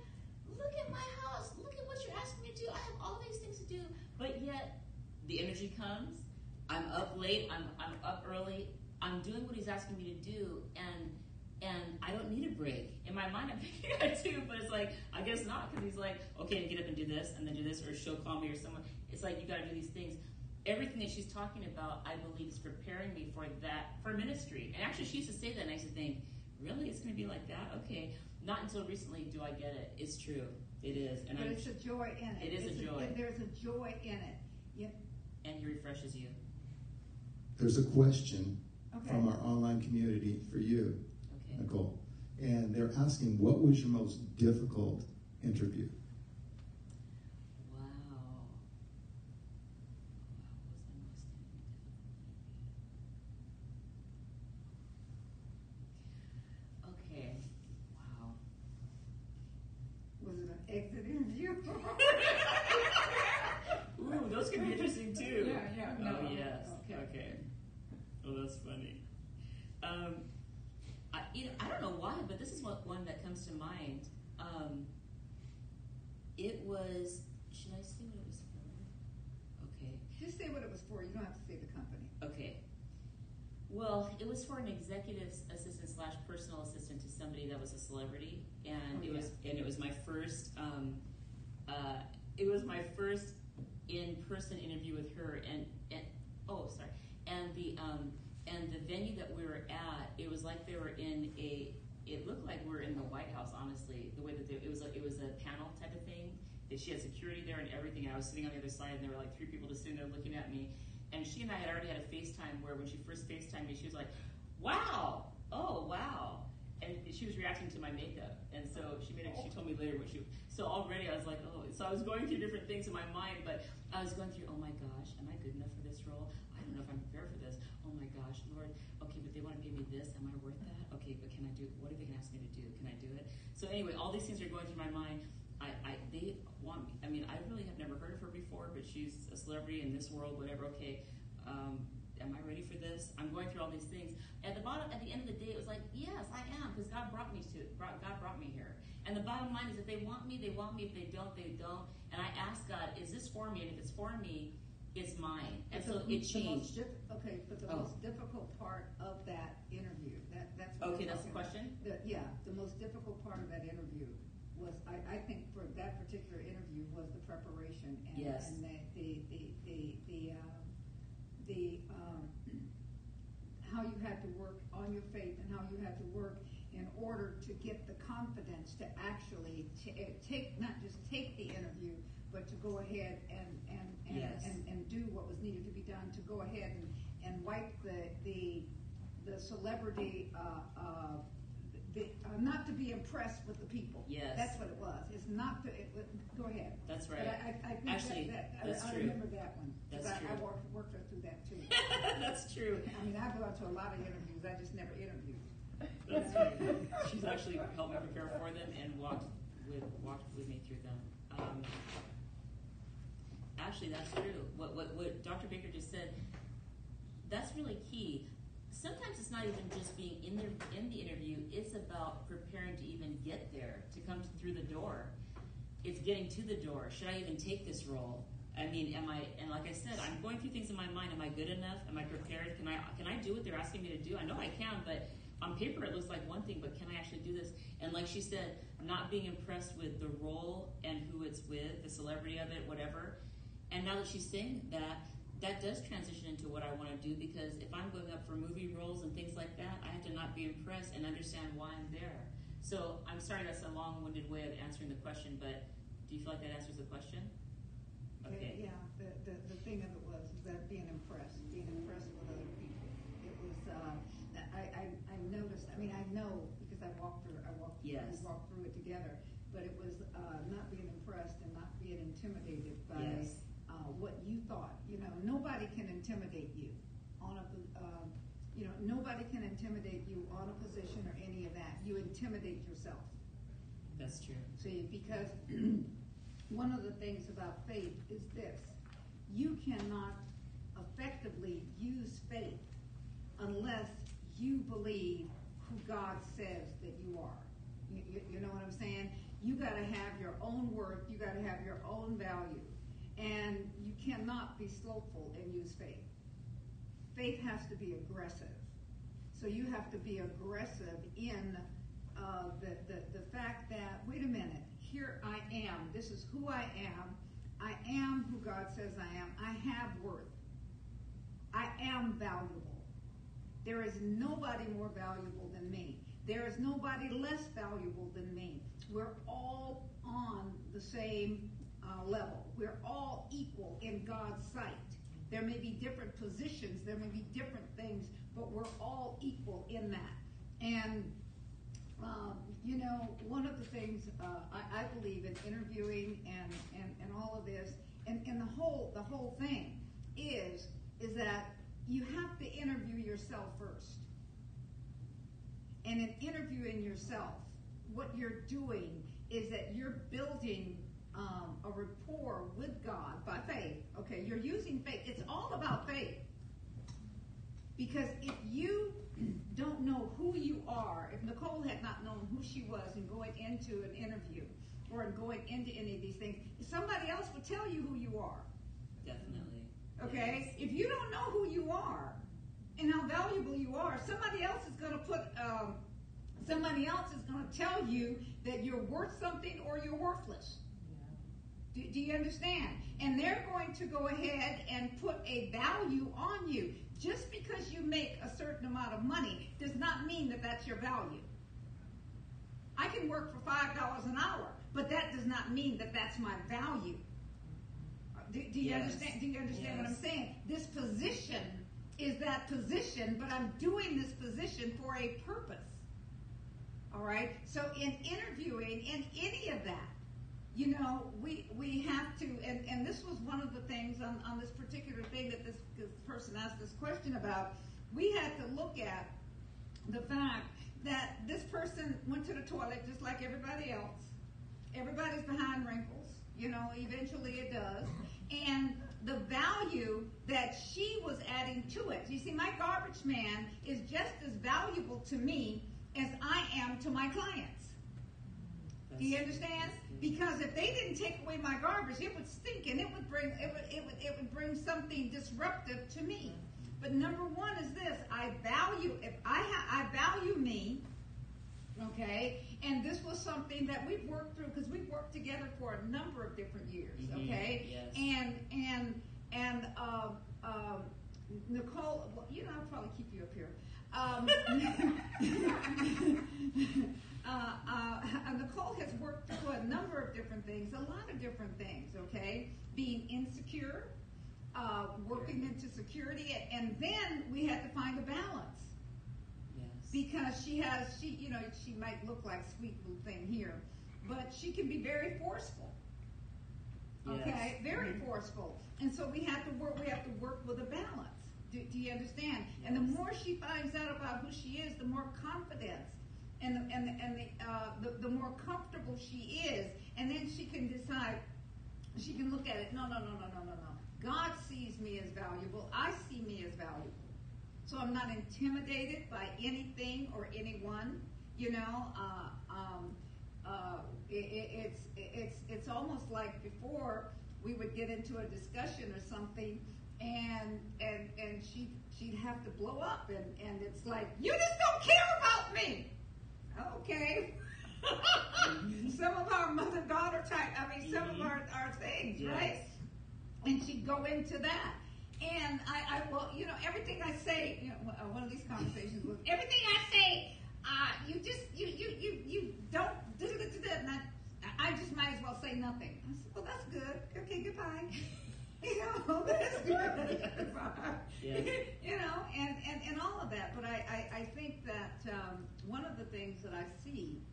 look at my house, look at what you're asking me to do. I have all these things to do, but yet the energy comes. I'm up late. I'm I'm up early. I'm doing what He's asking me to do, and and I don't need a break. In my mind, I'm thinking that too, but it's like, I guess not, because he's like, okay, get up and do this, and then do this, or she'll call me or someone. It's like, you got to do these things. Everything that she's talking about, I believe, is preparing me for that, for ministry. And actually, she used to say that, and I used to think, really? It's going to be like that? Okay. Not until recently do I get it. It's true. It is. And, But I, it's a joy in it. It is a It's joy. there's a joy in it. You, and he refreshes you. There's a question okay. from our online community for you, Okay. Nicole. And they're asking, what was your most difficult interview? Wow. Wow, what was my most difficult? Okay. Wow. Was it an exit interview? Ooh, those could be interesting too. Yeah, yeah, Oh no, yes. okay. Okay. Oh, that's funny. Um, I you know I don't know why, but this is what one that comes to mind. Um, it was. Should I say what it was for? Okay. Just say what it was for. You don't have to say the company. Okay. Well, it was for an executive assistant slash personal assistant to somebody that was a celebrity, and Oh, it was and it was my first. Um, uh, it was my first in-person interview with her, and and oh sorry, and the um, and the venue that we were at, it was like they were in a. It looked like we were in the White House, honestly. The way that they, it was like it was a panel type of thing. That she had security there and everything. I was sitting on the other side, and there were like three people just sitting there looking at me. And she and I had already had a FaceTime where when she first FaceTimed me, she was like, "Wow, oh wow," and she was reacting to my makeup. And so she made it. She told me later what she. So already I was like, "Oh," so I was going through different things in my mind, but I was going through, "Oh my gosh, am I good enough for this role? I don't know if I'm prepared for this. Oh my gosh, Lord. Okay, but they want to pay me this. Am I worth that? Okay, but can I do? What are they going to ask me to do? Can I do it?" So anyway, all these things are going through my mind. I, I they want me. I mean, I really have never heard of her before, but she's a celebrity in this world, whatever. Okay, um, am I ready for this? I'm going through all these things. At the bottom, at the end of the day, it was like, yes, I am, because God brought me to. Brought, God brought me here. And the bottom line is, if they want me, they want me. If they don't, they don't. And I asked God, is this for me? And if it's for me, it's mine. And But so the- it changed. diff- okay, but the Oh. most difficult part of that interview, that, that's what Okay, that's the question. The, yeah, the most difficult part of that interview was, I, I think for that particular interview was the preparation and, Yes. and the, the, the, the, the, um, the, um, how you had to work on your faith and how you had to work in order to get the confidence to actually ta- eh, take, not just take the interview, but to go ahead and, and, and, Yes. and, and do what was needed to be done, to go ahead and, and wipe the, the, the celebrity, uh, uh, the, uh, not to be impressed with the people. Yes. That's what it was. It's not to, it, it- go ahead. That's But right. I, I, I think Actually, that, that, that's I, I true. remember that one. That's I, I worked, worked her through that too. that's true. I mean, I've gone to a lot of interviews, I just never interviewed. That's true. She's actually helped me prepare for them and walked with walked with me through them. Um, actually, that's true. What, what what Dr. Baker just said, that's really key. Sometimes it's not even just being in the in the interview. It's about preparing to even get there, to come through the door. It's getting to the door. Should I even take this role? I mean, am I? And like I said, I'm going through things in my mind. Am I good enough? Am I prepared? Can I can I do what they're asking me to do? I know I can, but on paper it looks like one thing, but can I actually do this? And like she said, not being impressed with the role and who it's with, the celebrity of it, whatever. And now that she's saying that, that does transition into what I want to do because if I'm going up for movie roles and things like that, I have to not be impressed and understand why I'm there. So I'm sorry that's a long-winded way of answering the question, but do you feel like that answers the question? Okay. Yeah, the, the, the thing of it was, that being impressed, being impressed with other people. It was, uh, I, I, I noticed, I mean, I know, because I walked through, I walked, we Yes. walked through it together, but it was, uh, not being impressed and not being intimidated by, Yes. uh, what you thought. You know, nobody can intimidate you on a, um, you know, nobody can intimidate you on a position or any of that. You intimidate yourself. That's true. See, because one of the things about faith is this you cannot effectively use faith unless you believe who God says that you are. You, you, you know what I'm saying? You got to have your own worth, you got to have your own value, and you cannot be slothful and use faith. Faith has to be aggressive. So you have to be aggressive in uh, the, the, the fact that, wait a minute, here I am. This is who I am. I am who God says I am. I have worth. I am valuable. There is nobody more valuable than me. There is nobody less valuable than me. We're all on the same uh, level. We're all equal in God's sight. There may be different positions, there may be different things, but we're all equal in that. And um, you know, one of the things uh, I, I believe in interviewing and, and, and all of this, and, and the whole the whole thing is is that you have to interview yourself first. And in interviewing yourself, what you're doing is that you're building um, a rapport with God by faith. Okay, you're using faith. It's all about faith. Because if you don't know who you are, if Nicole had not known who she was in going into an interview or in going into any of these things, somebody else would tell you who you are. Definitely. Okay? If you don't know who you are and how valuable you are, somebody else is going to put, um, somebody else is going to tell you that you're worth something or you're worthless. Do, do you understand? And they're going to go ahead and put a value on you. Just because you make a certain amount of money does not mean that that's your value. I can work for $5 an hour, but that does not mean that that's my value. Do, do you Yes. understand? Do you understand what I'm saying? This position is that position, but I'm doing this position for a purpose. All right. So in interviewing, in any of that, you know, we we have to, and, and this was one of the things on, on this particular thing that this, this person asked this question about. We had to look at the fact that this person went to the toilet just like everybody else. Everybody's behind wrinkles, you know, eventually it does. And the value that she was adding to it. You see, my garbage man is just as valuable to me as I am to my clients. Do you That's- understand? Because if they didn't take away my garbage, it would stink and it would bring it would it would it would bring something disruptive to me. But number one is this: I value if I ha- I value me. Okay, and this was something that we've worked through because we've worked together for a number of different years. Mhm, Okay, yes. and and and um, um, Nicole, well, you know, I'll probably keep you up here. Um, uh, uh, Nicole has worked through a number of different things, a lot of different things, okay? Being insecure, uh, working into security, and then we had to find a balance Yes. because she has, she, you know, she might look like sweet little thing here, but she can be very forceful. Okay, Yes. very forceful, and so we have to work. We have to work with a balance. Do, do you understand? And the more she finds out about who she is, the more confidence and the, and the, and the, uh, the the more comfortable she is, and then she can decide. She can look at it. No, no, no, no, no, no, no. God sees me as valuable. I see me as valuable. So I'm not intimidated by anything or anyone. You know, uh, um, uh, it, it, it's it's it's almost like before we would get into a discussion or something, and and and she she'd have to blow up, and and it's like you just don't care about me. Okay. some of our mother daughter type. I mean, some of Mhm. our our things, Yes. right? And she'd go into that. And I, I, well, you know, everything I say, you know, uh, one of these conversations was, everything I say, uh, you just, you, you, you, you don't, da, da, da, da, and I, I just might as well say nothing. I said, well, that's good. Okay, goodbye. you know, that's good. Yes. you know, and, and, and all of that. But I, I, I think that um, one of the things that I see,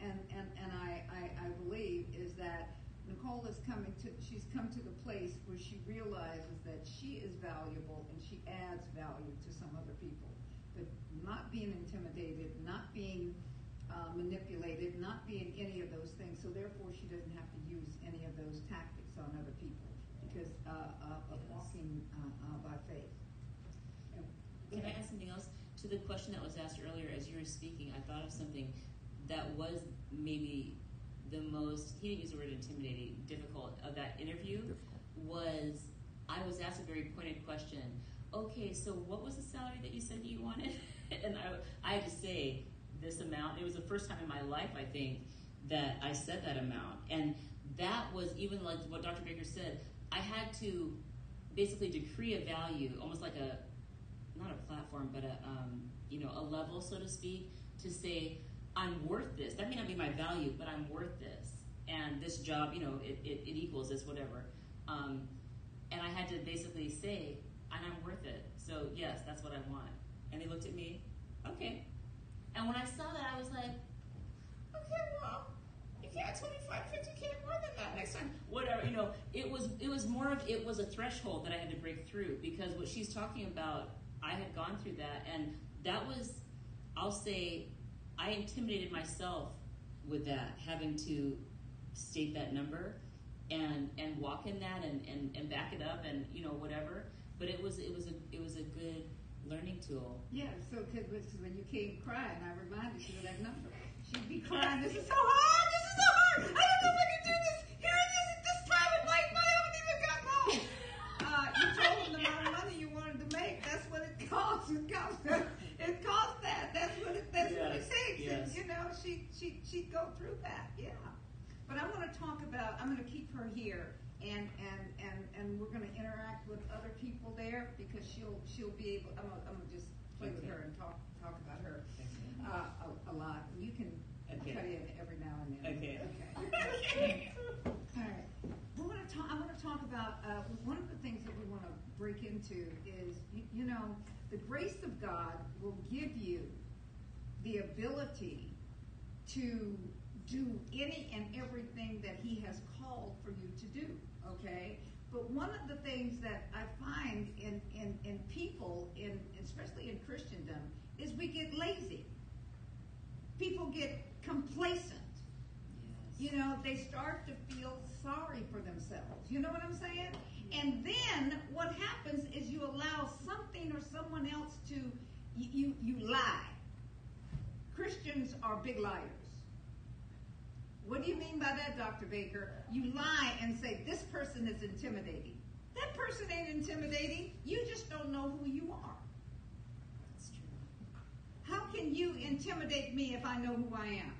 and, and, and I, I, I believe, is that Nicole is coming to, she's come to the place where she realizes that she is valuable and she adds value to some other people. But not being intimidated, not being uh, manipulated, not being any of those things. So therefore, she doesn't have to use any of those tactics on other people because uh, uh, of Yes. walking uh, uh, by faith. Can I ask something else? To the question that was asked earlier as you were speaking, I thought of something that was maybe the most, he didn't use the word intimidating, difficult of that interview was I was asked a very pointed question. Okay, so what was the salary that you said you wanted? and I, I had to say this amount. It was the first time in my life, I think, that I said that amount. And that was even like what Dr. Baker said. I had to basically decree a value, almost like a not a platform, but a um, you know a level, so to speak, to say I'm worth this. That may not be my value, but I'm worth this, and this job, you know, it, it, it equals this, whatever. Um, and I had to basically say, and I'm worth it. So yes, that's what I want. And they looked at me, okay. And when I saw that, I was like, okay, well, can't 25, 50 k more than that next time. Whatever, you know, it was it was more of it was a threshold that I had to break through because what she's talking about, I had gone through that, and that was, I'll say, I intimidated myself with that, having to state that number and and walk in that and, and, and back it up and you know whatever. But it was it was a it was a good learning tool. Yeah, so because when you came crying, I reminded you of that number. She'd be crying, this is so hard, this is so hard, I don't know if I can do this. Here it is at this time in life, I haven't even got home. Uh, you told them the amount of money you wanted to make, that's what it costs. It costs, it costs that, that's what it, that's what it Yes, takes. And, you know, she, she, she'd go through that, yeah. But I want to talk about, I'm going to keep her here and, and, and, and we're going to interact with other people there because she'll, she'll be able, I'm going I'm to just play with her and talk, talk about her uh, a, a lot. You can Okay. cut in every now and then. Okay. Okay. All right. We want to talk. I want to talk about uh, one of the things that we want to break into is you, you know the grace of God will give you the ability to do any and everything that He has called for you to do. Okay. But one of the things that I find in, in, in people, in especially in Christendom, is we get lazy. People get complacent. Yes. You know, they start to feel sorry for themselves. You know what I'm saying? Mm-hmm. And then what happens is you allow something or someone else to you you, you lie. Christians are big liars. What do you mean by that, Dr. Baker? You lie and say this person is intimidating. That person ain't intimidating. You just don't know who you are. That's true. How can you intimidate me if I know who I am?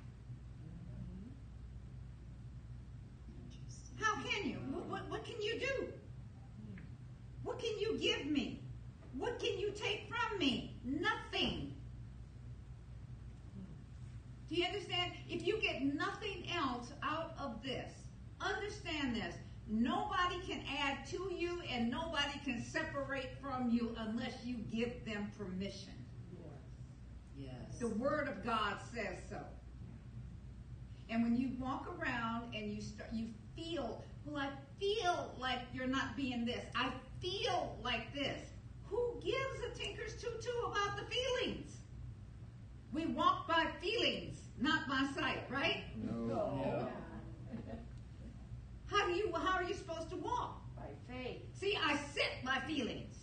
How can you? What, what, what can you do? What can you give me? What can you take from me? Nothing. You understand? If you get nothing else out of this, understand this. Nobody can add to you and nobody can separate from you unless you give them permission. Yes. The Word of God says so. And when you walk around and you start, you feel, well, I feel like you're not being this. I feel like this. Who gives a tinker's tutu about the feelings? We walk by feelings, not by sight, right? No. How do you? How are you supposed to walk? By faith. See, I sit by feelings.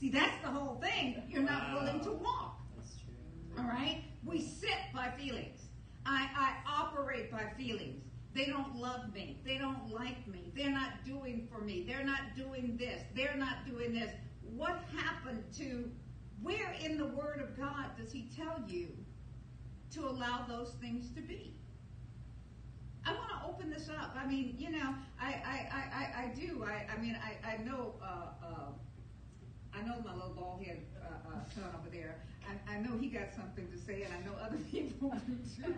See, that's the whole thing. You're not Wow. willing to walk. That's true. All right? We sit by feelings. I, I operate by feelings. They don't love me. They don't like me. They're not doing for me. They're not doing this. They're not doing this. what happened to, where in the Word of God does He tell you to allow those things to be? I want to open this up. I mean, you know, I, I, I, I, do. I, I mean, I, I know, uh, uh, I know my little bald head uh, uh, son over there. I, I know he got something to say, and I know other people do too.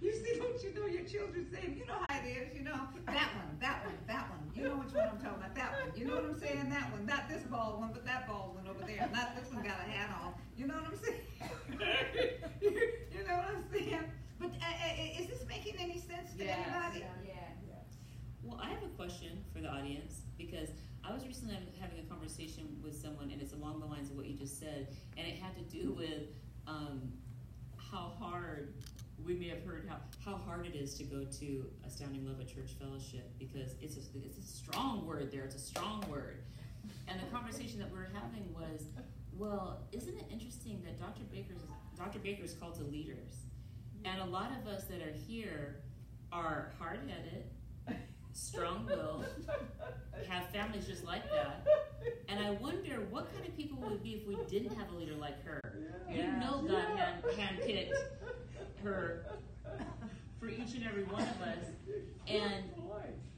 You see, don't you know your children say, you know how it is, you know, that one, that one, that one. You know which one I'm talking about, that one. You know what I'm saying, that one. Not this bald one, but that bald one over there. Not this one got a hat on. You know what I'm saying? you know what I'm saying? But uh, uh, is this making any sense to Yes. anybody? Yeah. Well, I have a question for the audience because I was recently having a conversation with someone, and it's along the lines of what you just said, and it had to do with um, how hard we may have heard how, how hard it is to go to Astounding Love at Church Fellowship because it's a, it's a strong word there. It's a strong word, and the conversation that we were having was, well, isn't it interesting that Dr. Baker's Dr. Baker's called to leaders, and a lot of us that are here are hard-headed strong-willed, have families just like that. And I wonder what kind of people we would be if we didn't have a leader like her. You know God hand, handpicked her for each and every one of us. And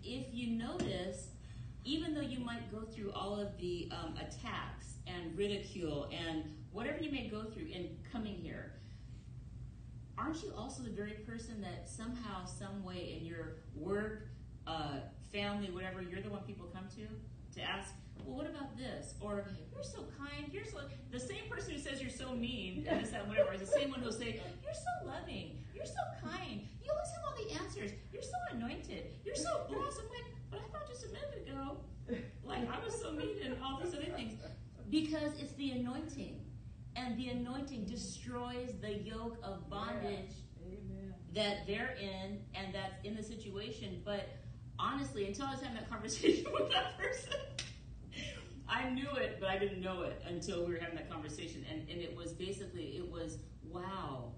if you notice, even though you might go through all of the um, attacks and ridicule and whatever you may go through in coming here, aren't you also the very person that somehow, some way in your work, uh, family, whatever, you're the one people come to to ask, well, what about this? Or you're so kind. You're so the same person who says you're so mean and this that whatever is the same one who'll say you're so loving. You're so kind. You always have all the answers. You're so anointed. You're so blessed. I'm like, but I thought just a minute ago, like I was so mean and all these other things, because it's the anointing, and the anointing destroys the yoke of bondage Amen. that they're in and that's in the situation. But honestly, until I was having that conversation with that person, I knew it, but I didn't know it until we were having that conversation. And, and it was basically, it was, wow.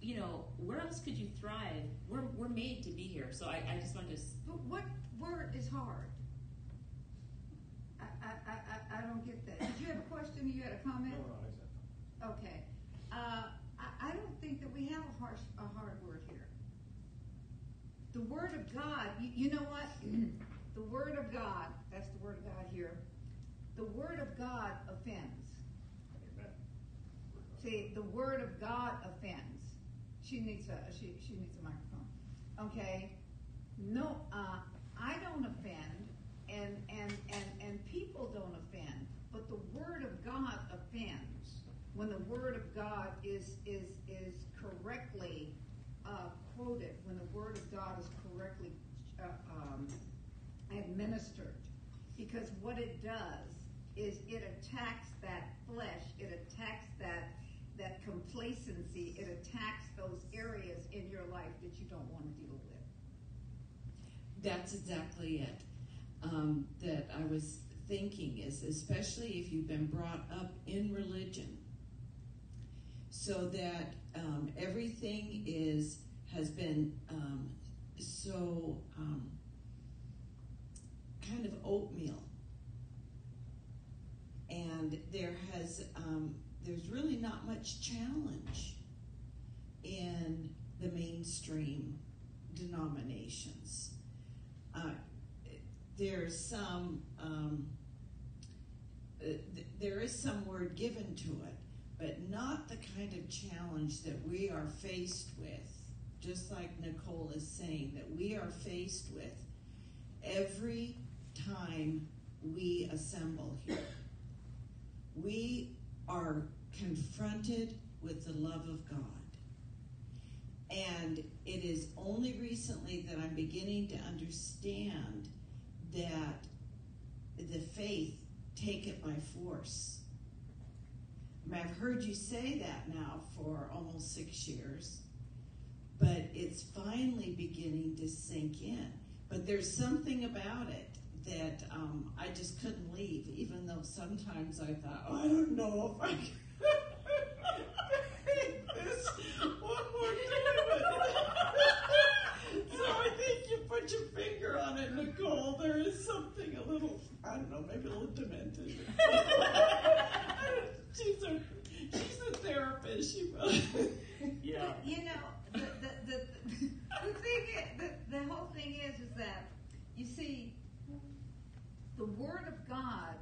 You know, where else could you thrive? We're, we're made to be here. So I, I just wanted to. But what word is hard? I, I, I, I- I don't get that. Did you have a question? You had a comment? Okay. Uh, I, I don't think that we have a harsh, a hard word here. The Word of God, you, you know what? the Word of God, that's the Word of God here. The Word of God offends. See, the Word of God offends. She needs a she, she needs a microphone. Okay. No, uh, I don't offend, and and and and people don't offend, but the Word of God offends when the Word of God is is is correctly uh, quoted, when the Word of God is correctly uh, um, administered, because what it does is it attacks that flesh, it attacks that that complacency, it attacks those areas in your life that you don't want to deal with. That's exactly it. Um, that I was thinking is especially if you've been brought up in religion, so that um, everything is has been um, so um, kind of oatmeal, and there has um, there's really not much challenge in the mainstream denominations. Uh, there's some, um, uh, th- there is some word given to it, but not the kind of challenge that we are faced with, just like Nicole is saying, that we are faced with every time we assemble here. We are confronted with the love of God. And it is only recently that I'm beginning to understand that the faith take it by force. I mean, I've heard you say that now for almost six years, but it's finally beginning to sink in. But there's something about it that um, I just couldn't leave, even though sometimes I thought, oh, I don't know if I can this one more time. so I think you put your finger on it, Nicole. There is something a little, I I don't know, maybe a little demented. she's a she's a therapist. She Yeah. You know, the, the, the, the thing is, the, the whole thing is, is that, you see, the Word of God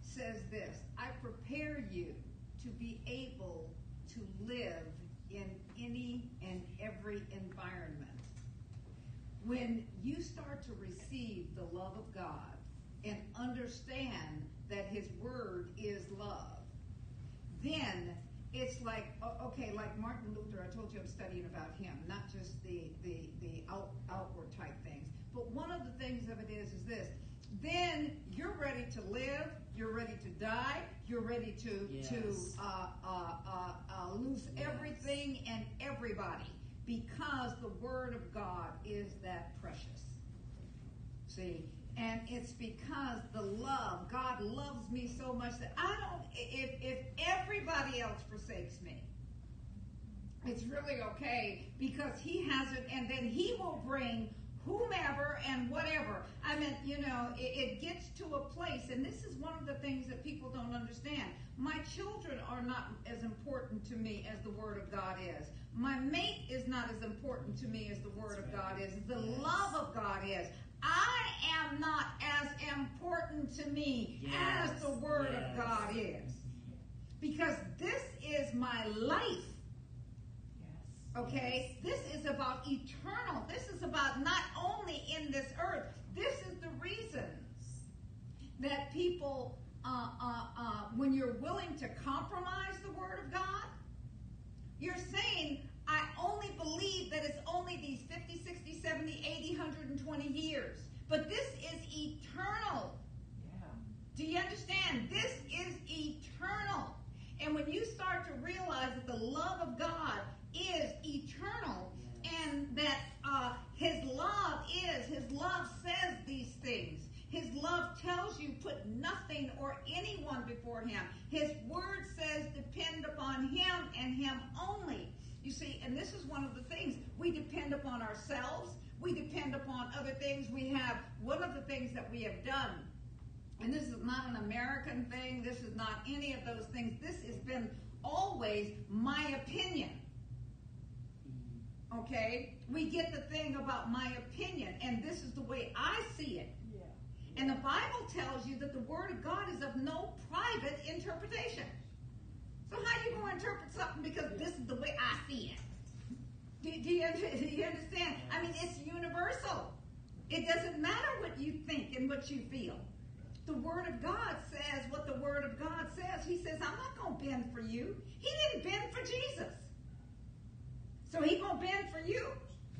says this, I prepare you to be able to live in any and every environment. When you start to receive the love of God and understand that His Word is love, then it's like okay, like Martin Luther. I told you I'm studying about him, not just the the the out, outward type things. But one of the things of it is is this. Then you're ready to live. You're ready to die. You're ready to to Yes. uh, uh, uh, uh, lose Yes. everything and everybody because the Word of God is that precious. See, and it's because the love God loves me so much that I don't. If if everybody else forsakes me, it's really okay because He has it, and then He will bring whomever and whatever. I mean, you know, it, it gets to a place, and this is one of the things that people don't understand. My children are not as important to me as the Word of God is. My mate is not as important to me as the Word of God is. The Yes. love of God is. I am not as important to me as the Word Yes. of God is. Because this is my life. Okay? This is about eternal. This is about not only in this earth. This is the reasons that people, uh, uh, uh, when you're willing to compromise the Word of God, you're saying, I only believe that it's only these 50, 60, 70, 80, 120 years. But this is eternal. Yeah. Do you understand? This is eternal. And when you start to realize that the love of God is eternal and that uh, His love is, His love says these things. His love tells you put nothing or anyone before Him. His word says depend upon Him and Him only. You see, and this is one of the things we depend upon ourselves. We depend upon other things. We have one of the things that we have done and this is not an American thing. This is not any of those things. This has been always my opinion. Okay? We get the thing about my opinion, and this is the way I see it. Yeah. And the Bible tells you that the Word of God is of no private interpretation. So how are you going to interpret something because this is the way I see it? Do, do, you, do you understand? I mean, it's universal. It doesn't matter what you think and what you feel. The Word of God says what the Word of God says. He says, I'm not going to bend for you. He didn't bend for Jesus. So he to bend for you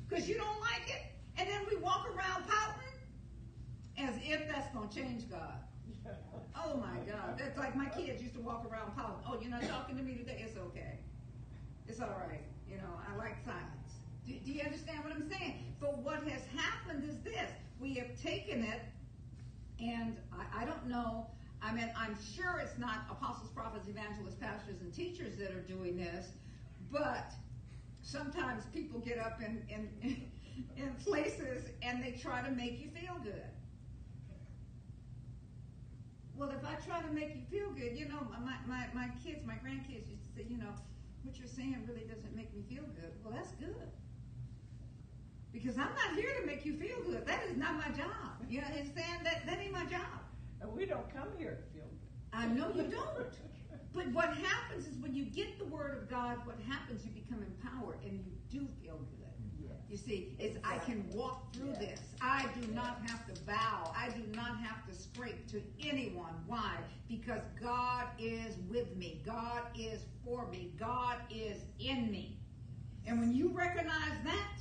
because you don't like it. And then we walk around pouting as if that's to change God. Oh my God. That's like my kids used to walk around pouting. Oh, you're not talking to me today? It's okay. It's all right. You know, I like silence. Do, do you understand what I'm saying? But what has happened is this. We have taken it, and I, I don't know. I mean, I'm sure it's not apostles, prophets, evangelists, pastors, and teachers that are doing this, but sometimes people get up in, in, in places and they try to make you feel good. Well, if I try to make you feel good, you know, my, my, my kids, my grandkids used to say, you know, what you're saying really doesn't make me feel good. Well, that's good. Because I'm not here to make you feel good. That is not my job. You understand? That, that ain't my job. And we don't come here to feel good. I know you don't. But what happens is when you get the word of God, what happens, you become empowered and you do feel good. Yes. You see, it's I can walk through Yeah. this. I do not have to bow. I do not have to scrape to anyone. Why? Because God is with me. God is for me. God is in me. And when you recognize that,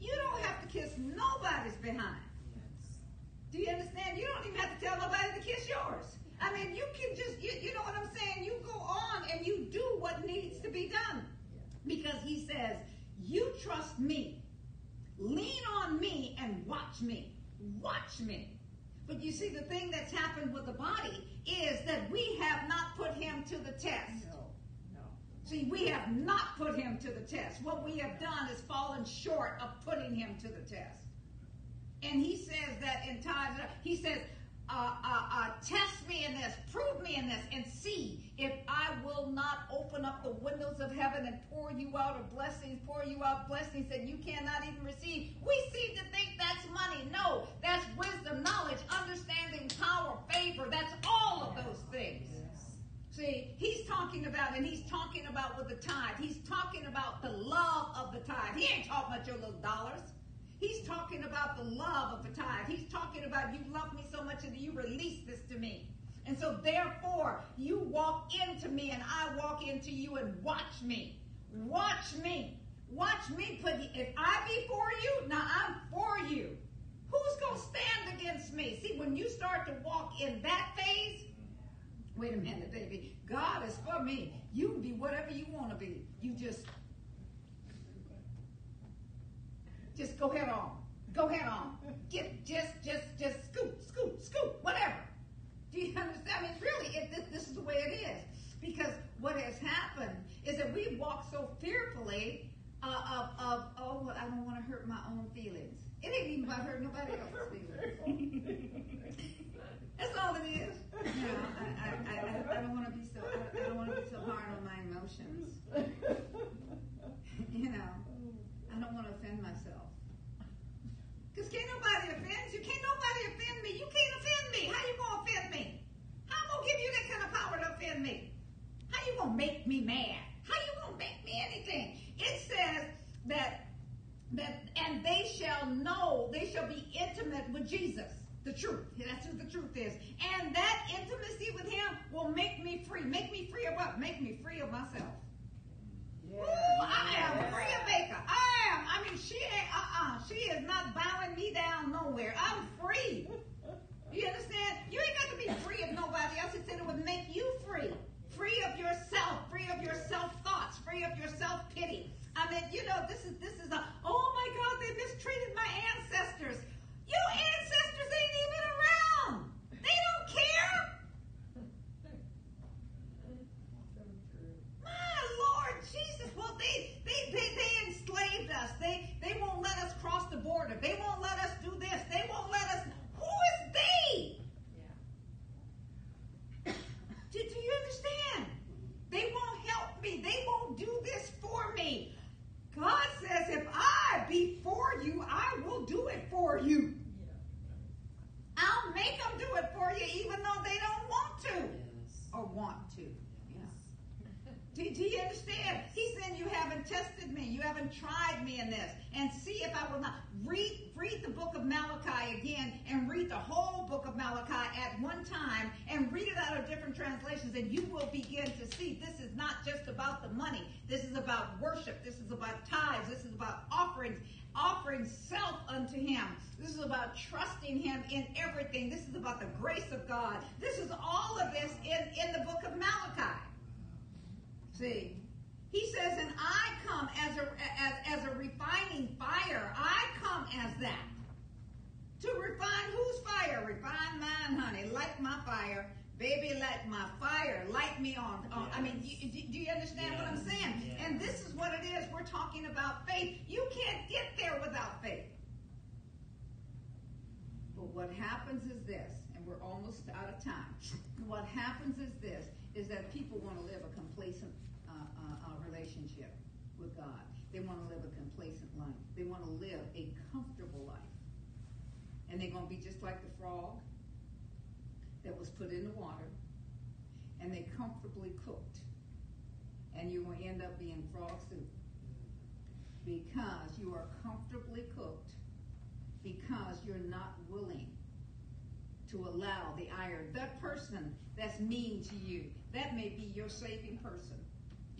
you don't have to kiss nobody's behind. Do you understand? You don't even have to tell nobody to kiss yours. I mean, you can just, you, you know what I'm saying? You go on and you do what needs to be done. Because he says, you trust me. Lean on me and watch me. Watch me. But you see, the thing that's happened with the body is that we have not put him to the test. No, no. See, we have not put him to the test. What we have done is fallen short of putting him to the test. And he says that in times, he says, uh, uh, uh, test me in this, prove me in this, and see if I will not open up the windows of heaven and pour you out of blessings, pour you out blessings that you cannot even receive. We seem to think that's money. No, that's wisdom, knowledge, understanding, power, favor. That's all of those things. See, he's talking about, and he's talking about with the tithe. He's talking about the love of the tithe. He ain't talking about your little dollars. Talking about the love of the tithe. He's talking about you love me so much that you release this to me. And so therefore, you walk into me and I walk into you and watch me. Watch me. Watch me put, if I be for you, now I'm for you. Who's to stand against me? See, when you start to walk in that phase, wait a minute, baby. God is for me. You can be whatever you want to be. You just just go head on. Go head on. Get just just just scoop, scoop, scoop, whatever. Do you understand? I mean, really, it, this, this is the way it is. Because what has happened is that we walk so fearfully uh, of, of, oh, well, I don't want to hurt my own feelings. It ain't even about hurting nobody else's feelings. That's all it is. You know, I, I, I, I don't want to be so I, I don't want to be so hard on my emotions. you know, I don't want to offend myself. Cause can't nobody offend you. Can't nobody offend me. You can't offend me. How you gonna offend me? How I'm gonna give you that kind of power to offend me? How you gonna make me mad? How you gonna make me anything? It says that that and they shall know, they shall be intimate with Jesus. The truth. That's who the truth is. And that intimacy with him will make me free. Make me free of what? Make me free of myself. Ooh, I am free of Baker. I am. I mean, she ain't, uh-uh. She is not bowing me down nowhere. I'm free. You understand? You ain't got to be free of nobody else. Said it would make you free. Free of yourself. Free of your self-thoughts. Free of your self-pity. I mean, you know, this is, this is a, oh my God, they mistreated my ancestors. Your ancestors ain't even around. They don't care. My Lord Jesus, well, they, they, they, they enslaved us. They, they won't let us cross the border. They won't let us do this. They won't let us. Who is they? Do, do you understand? They won't help me. They won't do this for me. God says, if I be for you, I will do it for you. I'll make them do it for you, even though they don't want to Yes. or want to. Yeah. Do, do you understand? He said, You haven't tested me. You haven't tried me in this. And see if I will not. Read, read the book of Malachi again and read the whole book of Malachi at one time and read it out of different translations, and you will begin to see this is not just about the money. This is about worship. This is about tithes. This is about offerings, offering self unto Him. This is about trusting Him in everything. This is about the grace of God. This is all of this in, in the book of Malachi. See, he says, and I come as a as, as a refining fire. I come as that. To refine whose fire? Refine mine, honey. Light my fire. Baby, light my fire. Light me on. on. I mean, do, do- do you understand what I'm saying? yes. And this is what it is. We're talking about faith. You can't get there without faith. But what happens is this, and we're almost out of time. What happens is this, is that people want to live a complacent relationship with God. They want to live a complacent life. They want to live a comfortable life. And they're going to be just like the frog that was put in the water, and they comfortably cooked. And you will end up being frog soup. Because you are comfortably cooked because you're not willing to allow the iron. That person that's mean to you, that may be your saving person.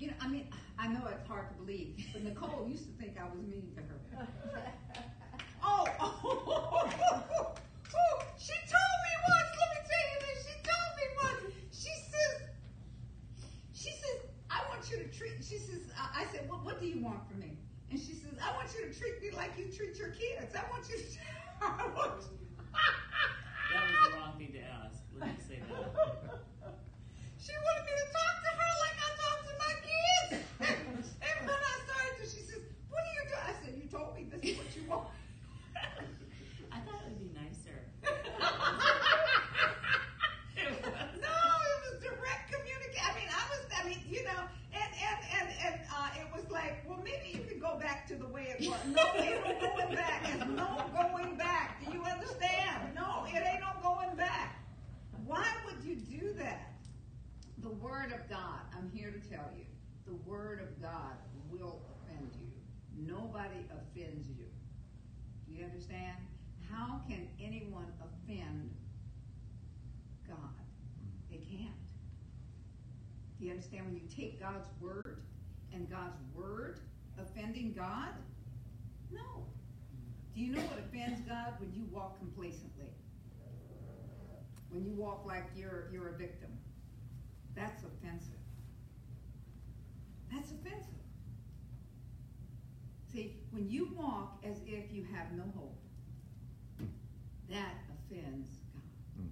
You know, I mean, I know it's hard to believe, but Nicole used to think I was mean to her. Oh, oh, oh, she told me once, let me tell you this, she told me once, she says, she says, I want you to treat, she says, I, I said, well, what do you want from me? And she says, I want you to treat me like you treat your kids. I want you to, I want That was the wrong thing to ask. Let me say that. She wanted me to talk to her like I talk to my kids. and when I started to, she says, what do you do? I said, you told me this is what you want. I thought it would be nicer. Word of God, I'm here to tell you, the Word of God will offend you. Nobody offends you. Do you understand? How can anyone offend God? They can't. Do you understand when you take God's Word and God's Word offending God? No. Do you know what offends God? When you walk complacently. When you walk like you're you're a victim. That's offensive. That's offensive. See, when you walk as if you have no hope, that offends God. Mm.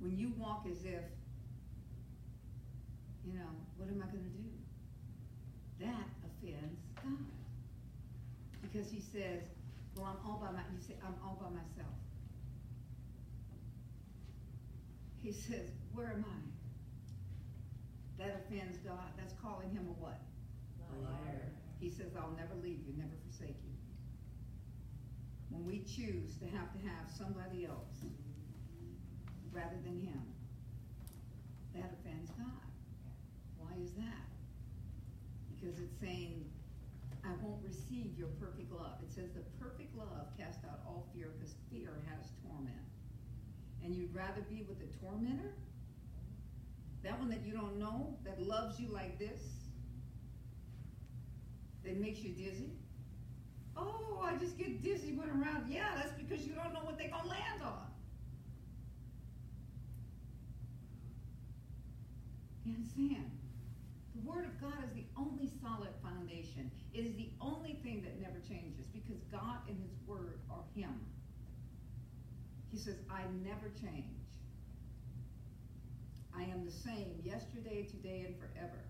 When you walk as if, you know, what am I going to do? That offends God. Because he says, well, I'm all by my, you say, I'm all by myself. He says, where am I? That offends God. That's calling him a what? A liar. He says, I'll never leave you, never forsake you. When we choose to have to have somebody else rather than him, that offends God. Why is that? Because it's saying, I won't receive your perfect love. It says the perfect love casts out all fear because fear has. And you'd rather be with a tormentor? That one that you don't know, that loves you like this? That makes you dizzy? Oh, I just get dizzy when around. Yeah, that's because you don't know what they're going to land on. You understand? The Word of God is the only solid foundation. It is the only thing that never changes because God and His Word are Him. He says, I never change. I am the same yesterday, today, and forever.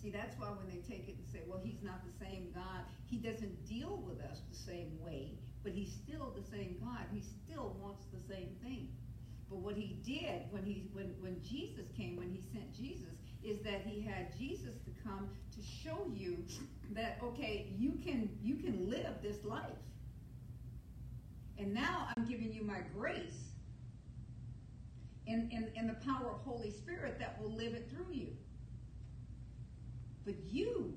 See, that's why when they take it and say, well, he's not the same God, he doesn't deal with us the same way, but he's still the same God. He still wants the same thing. But what he did when he when, when Jesus came, when he sent Jesus, is that he had Jesus to come to show you that okay, you can you can live this life. And now I'm giving you my grace in, in, in the power of Holy Spirit that will live it through you. But you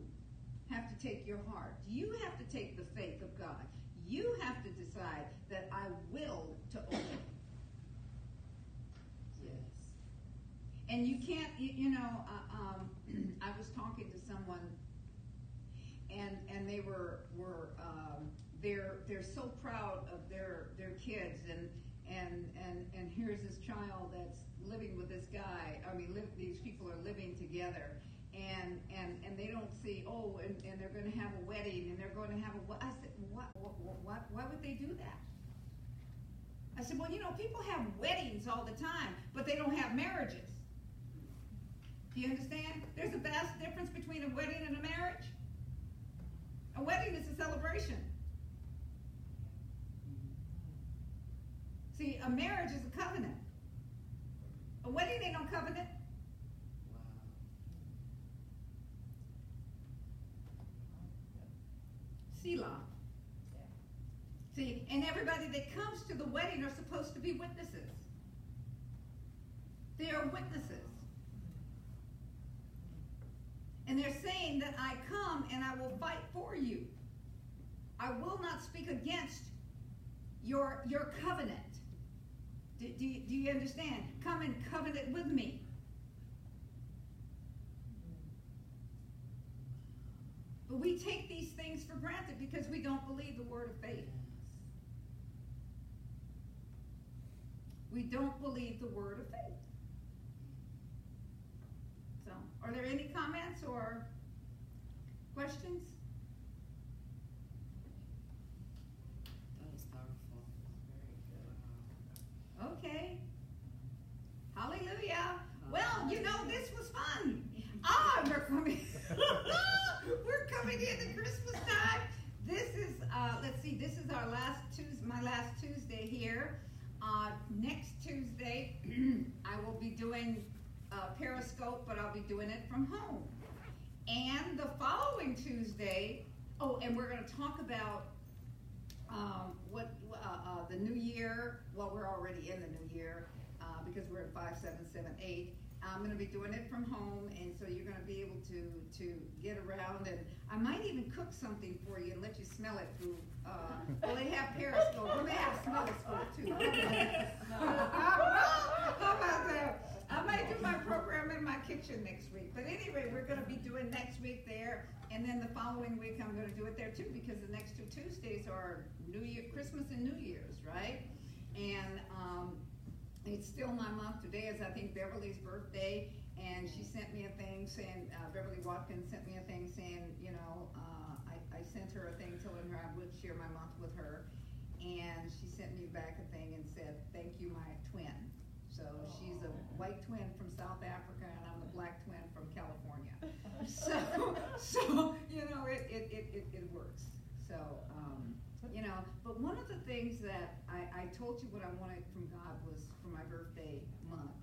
have to take your heart. You have to take the faith of God. You have to decide that I will to obey. Yes. And you can't, you, you know, uh, um, I was talking to someone, and and they were were um, they're they're so proud of their their kids, and and and and here's this child that's living with this guy. I mean, live, these people are living together, and and and they don't see oh, and, and they're going to have a wedding, and they're going to have a. I said, what, what, what, why would they do that? I said, well, you know, people have weddings all the time, but they don't have marriages. Do you understand? There's a vast difference between a wedding and a marriage. A wedding is a celebration. See, a marriage is a covenant. A wedding ain't no covenant. Selah. See, and everybody that comes to the wedding are supposed to be witnesses. They are witnesses. And they're saying that I come and I will fight for you. I will not speak against your, your covenant. Do, do, do you understand? Come and covenant with me. But we take these things for granted because we don't believe the word of faith. We don't believe the word of faith. So, are there any comments or questions? That was powerful. Very good. Okay. Hallelujah. Well, you know, this was fun. Ah, we're coming. we're coming into Christmas time. This is, uh, let's see, this is our last Tuesday, my last Tuesday here. Uh, next Tuesday, I will be doing uh, Periscope, but I'll be doing it from home. And the following Tuesday, oh, and we're going to talk about um, what uh, uh, the new year. Well, we're already in the new year uh, because we're in 5778. I'm going to be doing it from home, and so you're going to be able to to get around, and I might even cook something for you and let you smell it through. Uh, well, they have Periscope. We may have Smelliscope too. How about that? I might do my program in my kitchen next week. But anyway, we're going to be doing next week there, and then the following week I'm going to do it there too, because the next two Tuesdays are New Year, Christmas, and New Year's, right? And um, it's still my month. Today is, I think, Beverly's birthday, and she sent me a thing saying, uh, Beverly Watkins sent me a thing saying, you know, uh, I, I sent her a thing telling her I would share my month with her, and she sent me back a thing and said, thank you, my twin. So she's a white twin from South Africa, and I'm the black twin from California. So, so you know, it, it, it, it, works. So, um, you know, but one of the things that I, I told you what I wanted from God was for my birthday month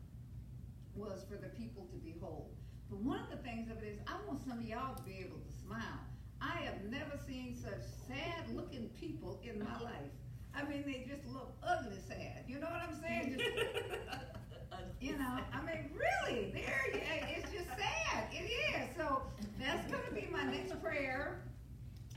was for the people to be whole. But one of the things of it is I want some of y'all to be able to smile. I have never seen such sad looking people in my life. I mean, they just look ugly sad. You know what I'm saying? Just, you know, I mean, really, there, yeah, it's just sad. It is. So that's going to be my next prayer.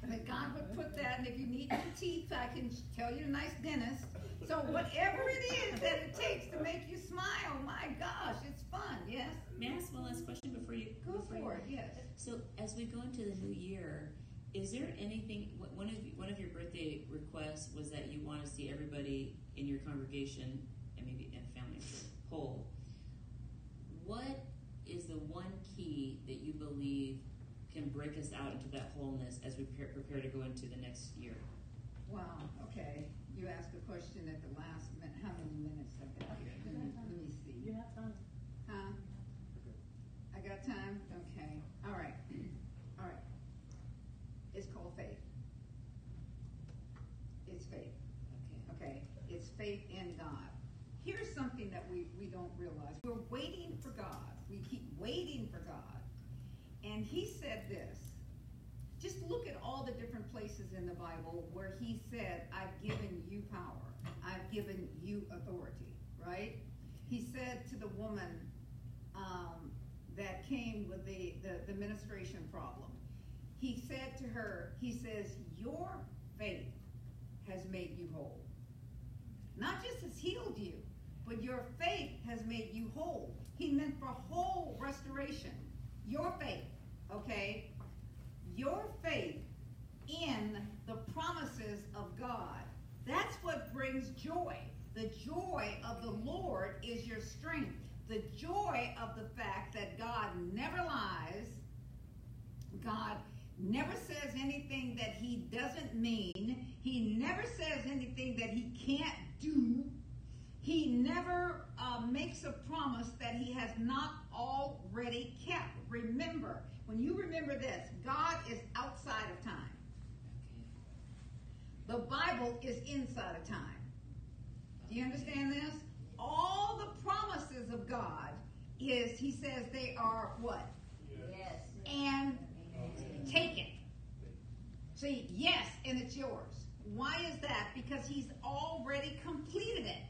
That God would put that, and if you need new teeth, I can tell you a nice dentist. So whatever it is that it takes to make you smile, my gosh, it's fun. Yes. May I ask one last question before you Go before for it. Yes. So as we go into the new year, is there anything? One of one of your birthday requests was that you want to see everybody in your congregation and maybe and family whole. What is the one key that you believe can break us out into that wholeness as we prepare, prepare to go into the next year? Wow. Okay. You asked a question at the last minute. How many minutes have I got here? Let me see. You have time. Huh? I got time? Okay. All right. All right. It's called faith. It's faith. Okay. Okay? It's faith in God. Here's something that we, we don't realize. We're waiting for God. We keep waiting for God. And he said this. Just look at all the different places in the Bible where he said, I've given you power. I've given you authority, right? He said to the woman um, that came with the, the, the menstruation problem, he said to her, he says, your faith has made you whole. Not just has healed you, but your faith has made you whole. He meant for whole restoration. Your faith, okay? Your faith in the promises of God. That's what brings joy. The joy of the Lord is your strength. The joy of the fact that God never lies. God never says anything that he doesn't mean. He never says anything that he can't do. He never uh, makes a promise that he has not already kept. Remember, when you remember this, God is outside of time. The Bible is inside of time. Do you understand this? All the promises of God is, he says, they are what? Yes. And taken. See, yes, and it's yours. Why is that? Because he's already completed it.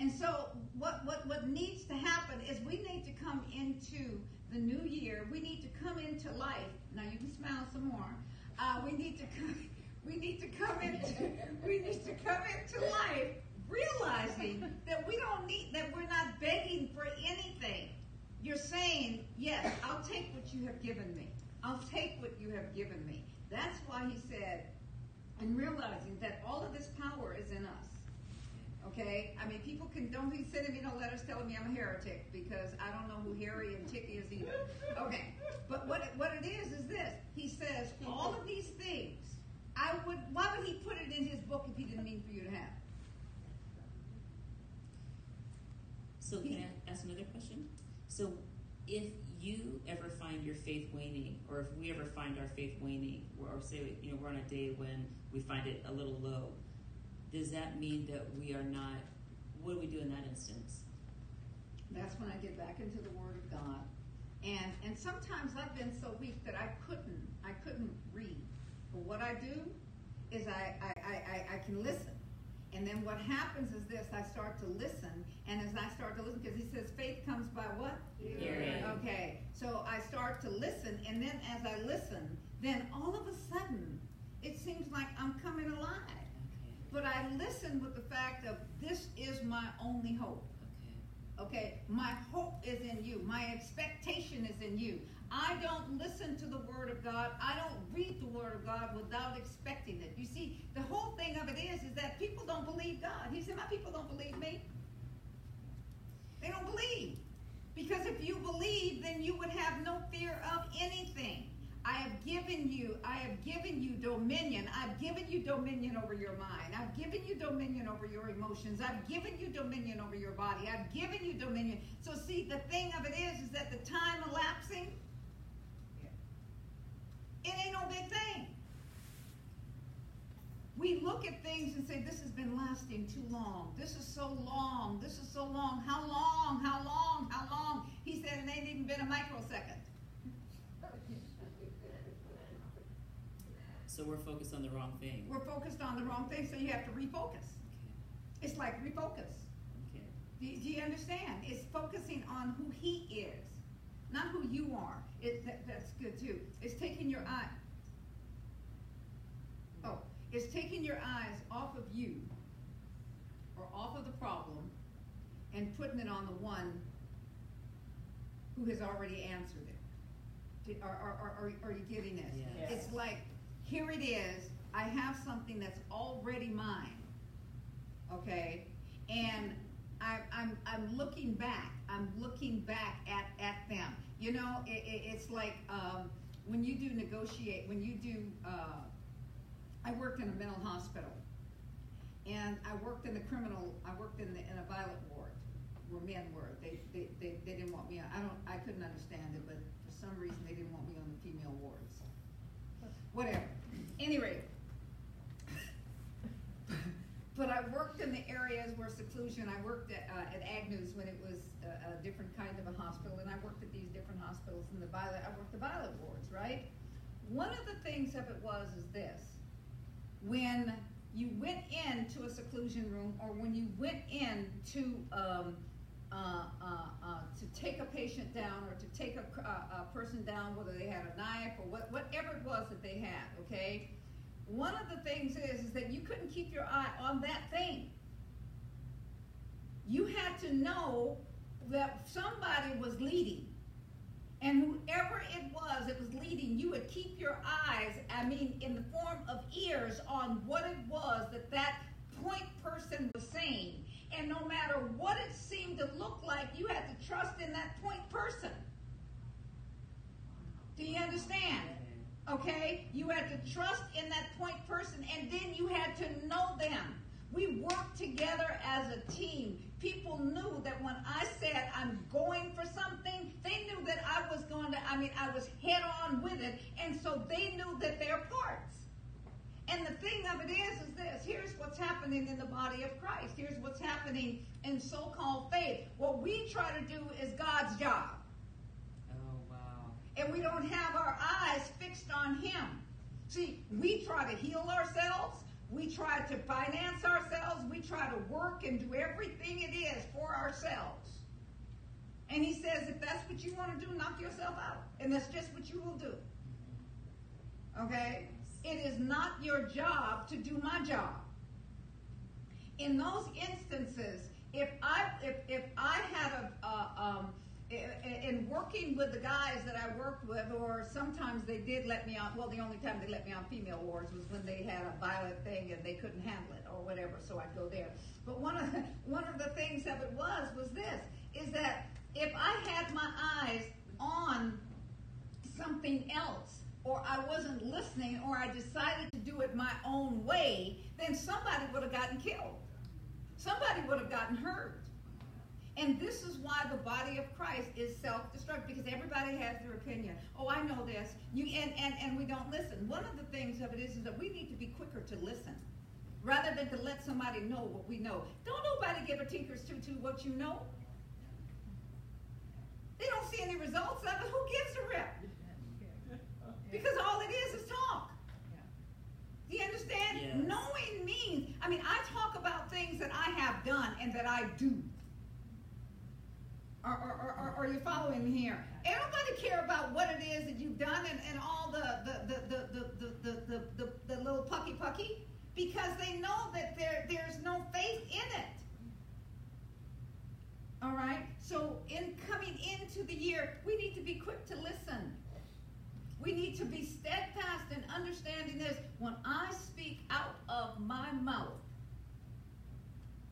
And so what, what, what needs to happen is we need to come into the new year. We need to come into life. Now you can smile some more. Uh, we need to come, we need to come into we need to come into life realizing that we don't need that we're not begging for anything. You're saying, Yes, I'll take what you have given me. I'll take what you have given me. That's why he said, and realizing that all of this power is in us. Okay? I mean, people can don't be sending me no letters telling me I'm a heretic because I don't know who Harry and Tick is either. Okay. But what it, what it is is this. He says all of these things. I would. Why would he put it in his book if he didn't mean for you to have? So can I ask another question? So if you ever find your faith waning, or if we ever find our faith waning, or, or say you know we're on a day when we find it a little low, does that mean that we are not? What do we do in that instance? That's when I get back into the Word of God. And and sometimes I've been so weak that I couldn't I couldn't read. But what I do is I I, I, I, I can listen. And then what happens is this, I start to listen, and as I start to listen, because he says faith comes by what? Hearing. Okay, so I start to listen, and then as I listen, then all of a sudden, it seems like I'm coming alive. But I listen with the fact of this is my only hope. Okay. Okay, my hope is in you. My expectation is in you. I don't listen to the Word of God. I don't read the Word of God without expecting it. You see, the whole thing of it is, is that people don't believe God. He said, my people don't believe me. They don't believe. Because if you believe, then you would have no fear of anything. I have given you, I have given you dominion. I've given you dominion over your mind. I've given you dominion over your emotions. I've given you dominion over your body. I've given you dominion. So see, the thing of it is, is that the time elapsing, it ain't no big thing. We look at things and say, this has been lasting too long. This is so long. This is so long. How long? How long? How long? He said it ain't even been a microsecond. So we're focused on the wrong thing. We're focused on the wrong thing, so you have to refocus. Okay. It's like refocus. Okay. Do, do you understand? It's focusing on who he is, not who you are. It, that, that's good too. It's taking your eye. Mm-hmm. Oh, it's taking your eyes off of you or off of the problem and putting it on the one who has already answered it. Are, are, are, are, are you getting this? Yes. It's like, here it is. I have something that's already mine okay? And I, I'm, I'm looking back. I'm looking back at, at them. You know, it, it, it's like um, when you do negotiate, when you do, uh, I worked in a mental hospital. And I worked in the criminal, I worked in, the, in a violent ward where men were. They, they, they, they didn't want me on, I don't, I couldn't understand it, but for some reason they didn't want me on the female wards. Whatever. Any rate, but I worked in the areas where seclusion, I worked at, uh, at Agnews when it was a, a different kind of a hospital, and I worked at these different hospitals in the violet, I worked the violet wards, right? One of the things of it was is this, when you went into a seclusion room, or when you went in to, um, uh, uh, uh, to take a patient down, or to take a, a, a person down, whether they had a knife, or what, whatever it was that they had, okay? One of the things is, is that you couldn't keep your eye on that thing. You had to know that somebody was leading. And whoever it was that was leading, you would keep your eyes, I mean, in the form of ears on what it was that that point person was saying. And no matter what it seemed to look like, you had to trust in that point person. Do you understand? Okay? You had to trust in that point person and then you had to know them. We worked together as a team. People knew that when I said I'm going for something, they knew that I was going to, I mean, I was head on with it, and so they knew that they're parts. And the thing of it is, is this here's what's happening in the body of Christ. Here's what's happening in so called faith. What we try to do is God's job Oh wow. and we don't have our eyes fixed on Him. See, we try to heal ourselves, we try to finance ourselves, we try to work and do everything it is for ourselves. And He says, if that's what you want to do, knock yourself out. And that's just what you will do. Mm-hmm. Okay? It is not your job to do my job. In those instances, if I if, if I had a um, in working with the guys that I worked with, or sometimes they did let me on. Well, the only time they let me on female wards was when they had a violent thing and they couldn't handle it, or whatever. So I'd go there. But one of the, one of the things of it was was this: is that if I had my eyes on something else, or I wasn't listening, or I decided to do it my own way, then somebody would have gotten killed. Somebody would have gotten hurt. And this is why the body of Christ is self-destruct because everybody has their opinion. Oh, I know this. You and, and, and we don't listen. One of the things of it is, is that we need to be quicker to listen rather than to let somebody know what we know. Don't nobody give a tinker's tutu what you know. They don't see any results of it. Who gives a rip? Because all it is is talk. Do you understand? Yes. Knowing means, I mean, I talk about things that I have done and that I do. Are, are, are, are you following me here? Ain't nobody care about what it is that you've done and, and all the the, the, the, the, the, the, the, the little pucky pucky because they know that there there's no faith in it. All right? So in coming into the year, we need to be quick to listen. We need to be steadfast in understanding this. When I speak out of my mouth,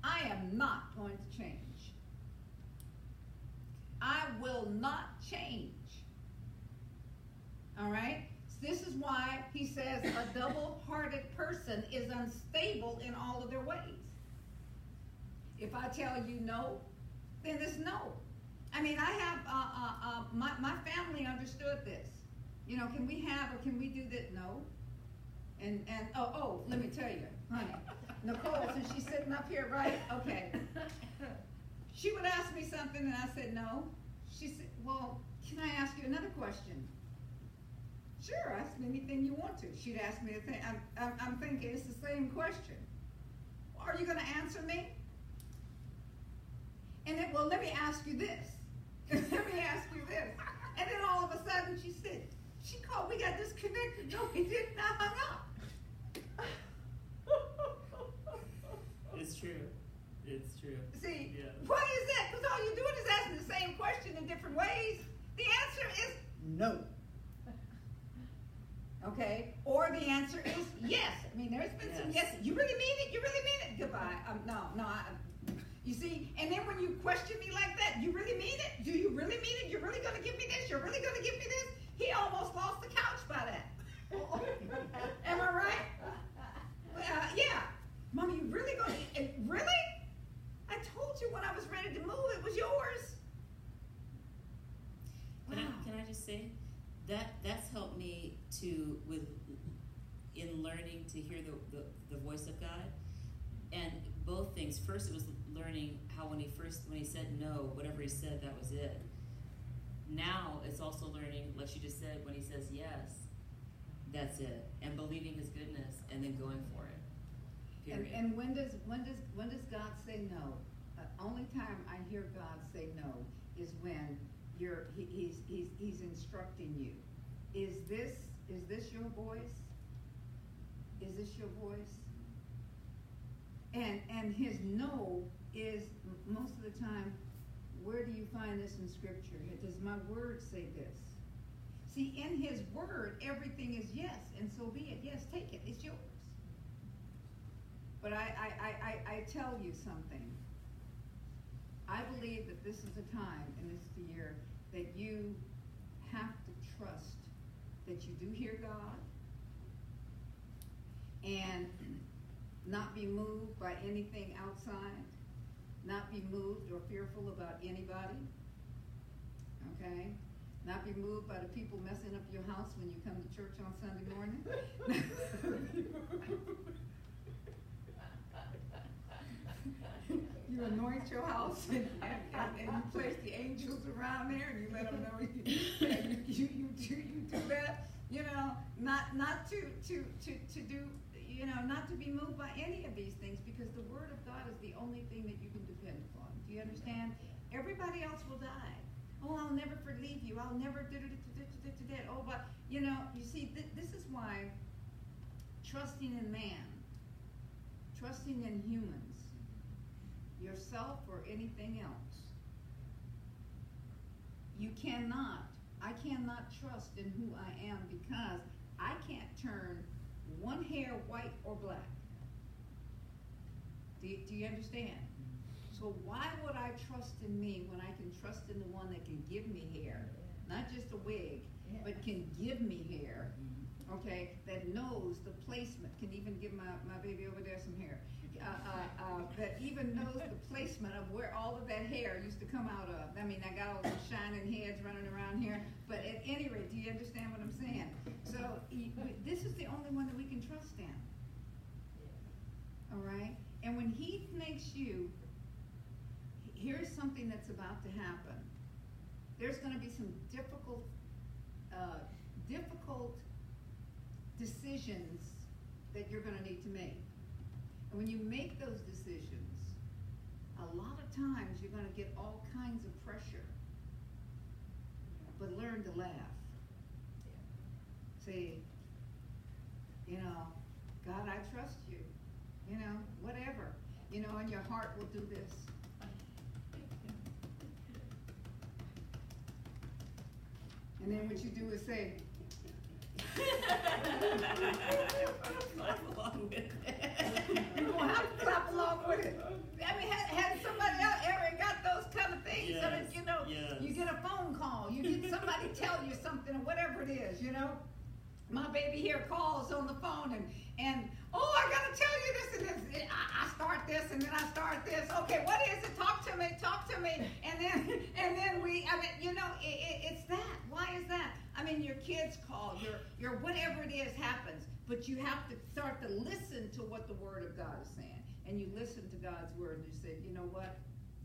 I am not going to change. I will not change. All right? This is why he says a double hearted person is unstable in all of their ways. If I tell you no, then it's no. I mean, I have, uh, uh, uh, my, my family understood this. You know, can we have or can we do that? No. And, and, oh, oh, let me tell you, honey, Nicole, since she's sitting up here, right? Okay. She would ask me something and I said no. She said, well, can I ask you another question? Sure, ask me anything you want to. She'd ask me a thing. I'm, I'm, I'm thinking it's the same question. Are you going to answer me? And then, well, let me ask you this. let me ask you this. And then all of a sudden she said, she called, we got disconnected. No, we didn't. I hung up. It's true. It's true. See, Yeah. why is that? Because all you're doing is asking the same question in different ways. The answer is no. Okay? Or the answer is yes. I mean, there's been some yes. Yes. You really mean it? You really mean it? Goodbye. Um, no, no. I, you see, and then when you question me like that, you really mean it? Do you really mean it? You're really going to give me this? You're really going to give me this? He almost lost the couch by that. Am I right? Uh, yeah. Mommy, you really going to, really? I told you when I was ready to move, it was yours. Can Wow. I, can I just say that that's helped me to with in learning to hear the, the, the voice of God and both things first it was learning how when he first when he said no whatever he said that was it now it's also learning like she just said when he says yes that's it and believing his goodness and then going for it And, period and when does when does when does God say no? The only time I hear God say no is when you're he, he's he's he's instructing you. Is this is this your voice? Is this your voice? And and his no is most of the time. Where do you find this in Scripture? Does my word say this? See, in His word, everything is yes, and so be it. Yes, take it. It's yours. But I, I, I, I, tell you something. I believe that this is the time and this is the year that you have to trust that you do hear God and not be moved by anything outside, not be moved or fearful about anybody. Okay? Not be moved by the people messing up your house when you come to church on Sunday morning. you anoint your house and, and, you place the angels around there and you let them know you, you, you, you, do, you do that. You know, not not to, to, to, to do, you know, not to be moved by any of these things because the Word of God is the only thing that you can depend upon. Do you understand? Everybody else will die. Oh, I'll never forgive you. I'll never do that. Oh, but you know, you see, th- this is why trusting in man, trusting in humans, yourself or anything else, you cannot. I cannot trust in who I am because I can't turn one hair white or black. Do do you understand? So why would I trust in me when I can trust in the one that can give me hair, not just a wig, but can give me hair? Okay, that knows the placement, can even give my, my baby over there some hair. Uh, uh, uh, that even knows the placement of where all of that hair used to come out of. I mean, I got all those shining heads running around here, but at any rate, do you understand what I'm saying? So this is the only one that we can trust in. All right, and when He makes you here's something that's about to happen. There's going to be some difficult, uh, difficult decisions that you're gonna need to make. And when you make those decisions, a lot of times you're gonna get all kinds of pressure. But learn to laugh. Say, you know, God, I trust you. You know, whatever. You know, and your heart will do this. And then what you do is say, Clap along with it. You're gonna have to clap along with it. I mean, has, has somebody out ever got those kind of things? I mean, Yes, you know, yes. you get a phone call, you get somebody tell you something, or whatever it is, you know? My baby here calls on the phone and, and, oh, I gotta tell you this and this. I, I start this and then I start this. Okay, what is it? Talk to me, talk to me. And then, and then we, I mean, you know, it, it, it's that. Why is that? I mean, your kids call, your, your whatever it is happens, but you have to start to listen to what the Word of God is saying. And you listen to God's Word and you say, you know what?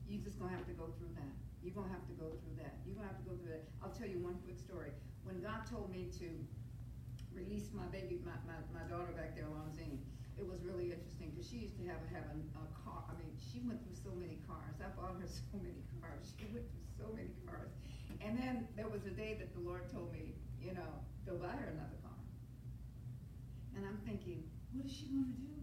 You're just gonna have to go through that. You're gonna have to go through that. You're gonna have to go through that. I'll tell you one quick story. When God told me to release my baby, my, my, my daughter back there, Lonzine, it was really interesting because she used to have a have a, a car. I mean, she went through so many cars. I bought her so many cars. She went through so many cars. And then there was a day that the Lord told me, you know, go buy her another car. And I'm thinking, what is she gonna do?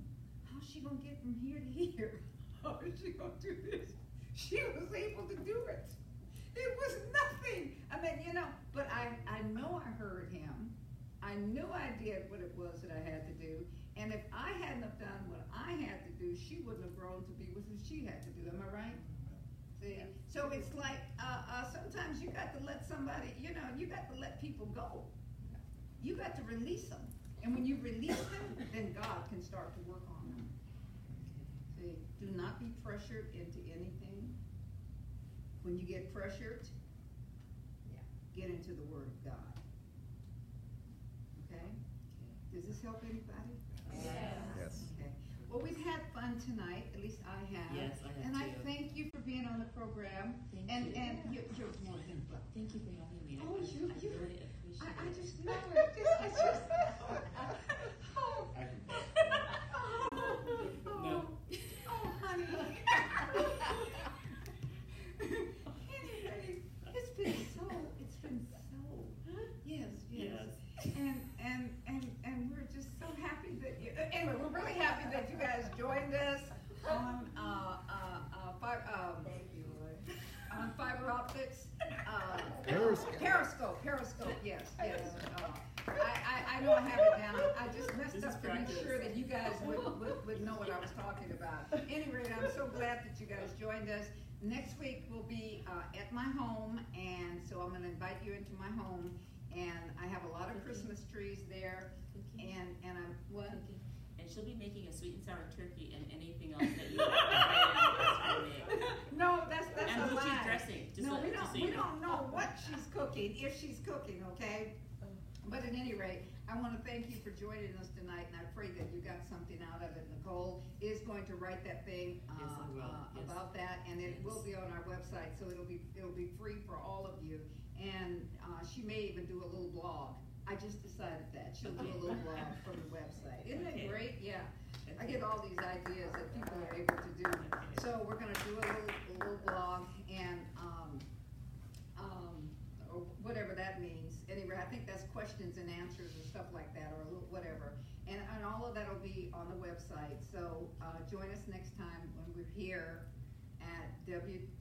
How's she gonna get from here to here? How is she gonna do this? She was able to do it. It was nothing. I mean, you know, but I, I know I heard him. I knew I did what it was that I had to do. And if I hadn't have done what I had to do, she wouldn't have grown to be what she had to do. Am I right? See? So it's like, uh, uh, sometimes you got to let somebody, you know, you got to let people go. You got to release them. And when you release them, then God can start to work on them. See, do not be pressured into anything. When you get pressured, get into the Word of God. Okay? Does this help anybody? Yes. Okay. Well, we've had fun tonight, at least I have. Yes, I have And I thank you for being on the program. Thank And, you. and you're, you're more than welcome. Thank you for having me. Oh, really- you- I you- really appreciate I, I just know it. Just, it's just, oh, I can- oh, oh, oh, honey. anyway, it's been so, it's been so, yes, yes. Yes. And, and, and, and we're just so happy that you, uh, anyway, we're really happy that you guys joined us on, uh, uh, uh, fi- um, on fiber optics. uh, Periscope. Periscope, Periscope, yes, yes. Uh, I, I, I know I have it down. I just messed This up to make sure that you guys would, would, would know what I was talking about. Any rate, I'm so glad that you guys joined us. Next week will be, uh, at my home, and so I'm gonna invite you into my home. And I have a lot of Christmas trees there, and, and I'm, what? And she'll be making a sweet and sour turkey and anything else that you like. No, that's, that's And a who she's lie. dressing, just No, let- we don't, we know. don't know what she's cooking, if she's cooking, okay? But at any rate, I wanna thank you for joining us tonight, and I pray that you got something out of it. Nicole is going to write that thing, uh, Yes, uh, yes. about that, and it will be on our website, so it'll be, it'll be free for all of you. And, uh, she may even do a little blog. I just decided that, she'll do a little blog from the website. Isn't that great? Yeah. I get all these ideas that people are able to do. So we're gonna do a little, a little blog and, um, um, or whatever that means. Anyway, I think that's questions and answers and stuff like that, or whatever. And, and all of that'll be on the website, so, uh, join us next time when we're here at www.mte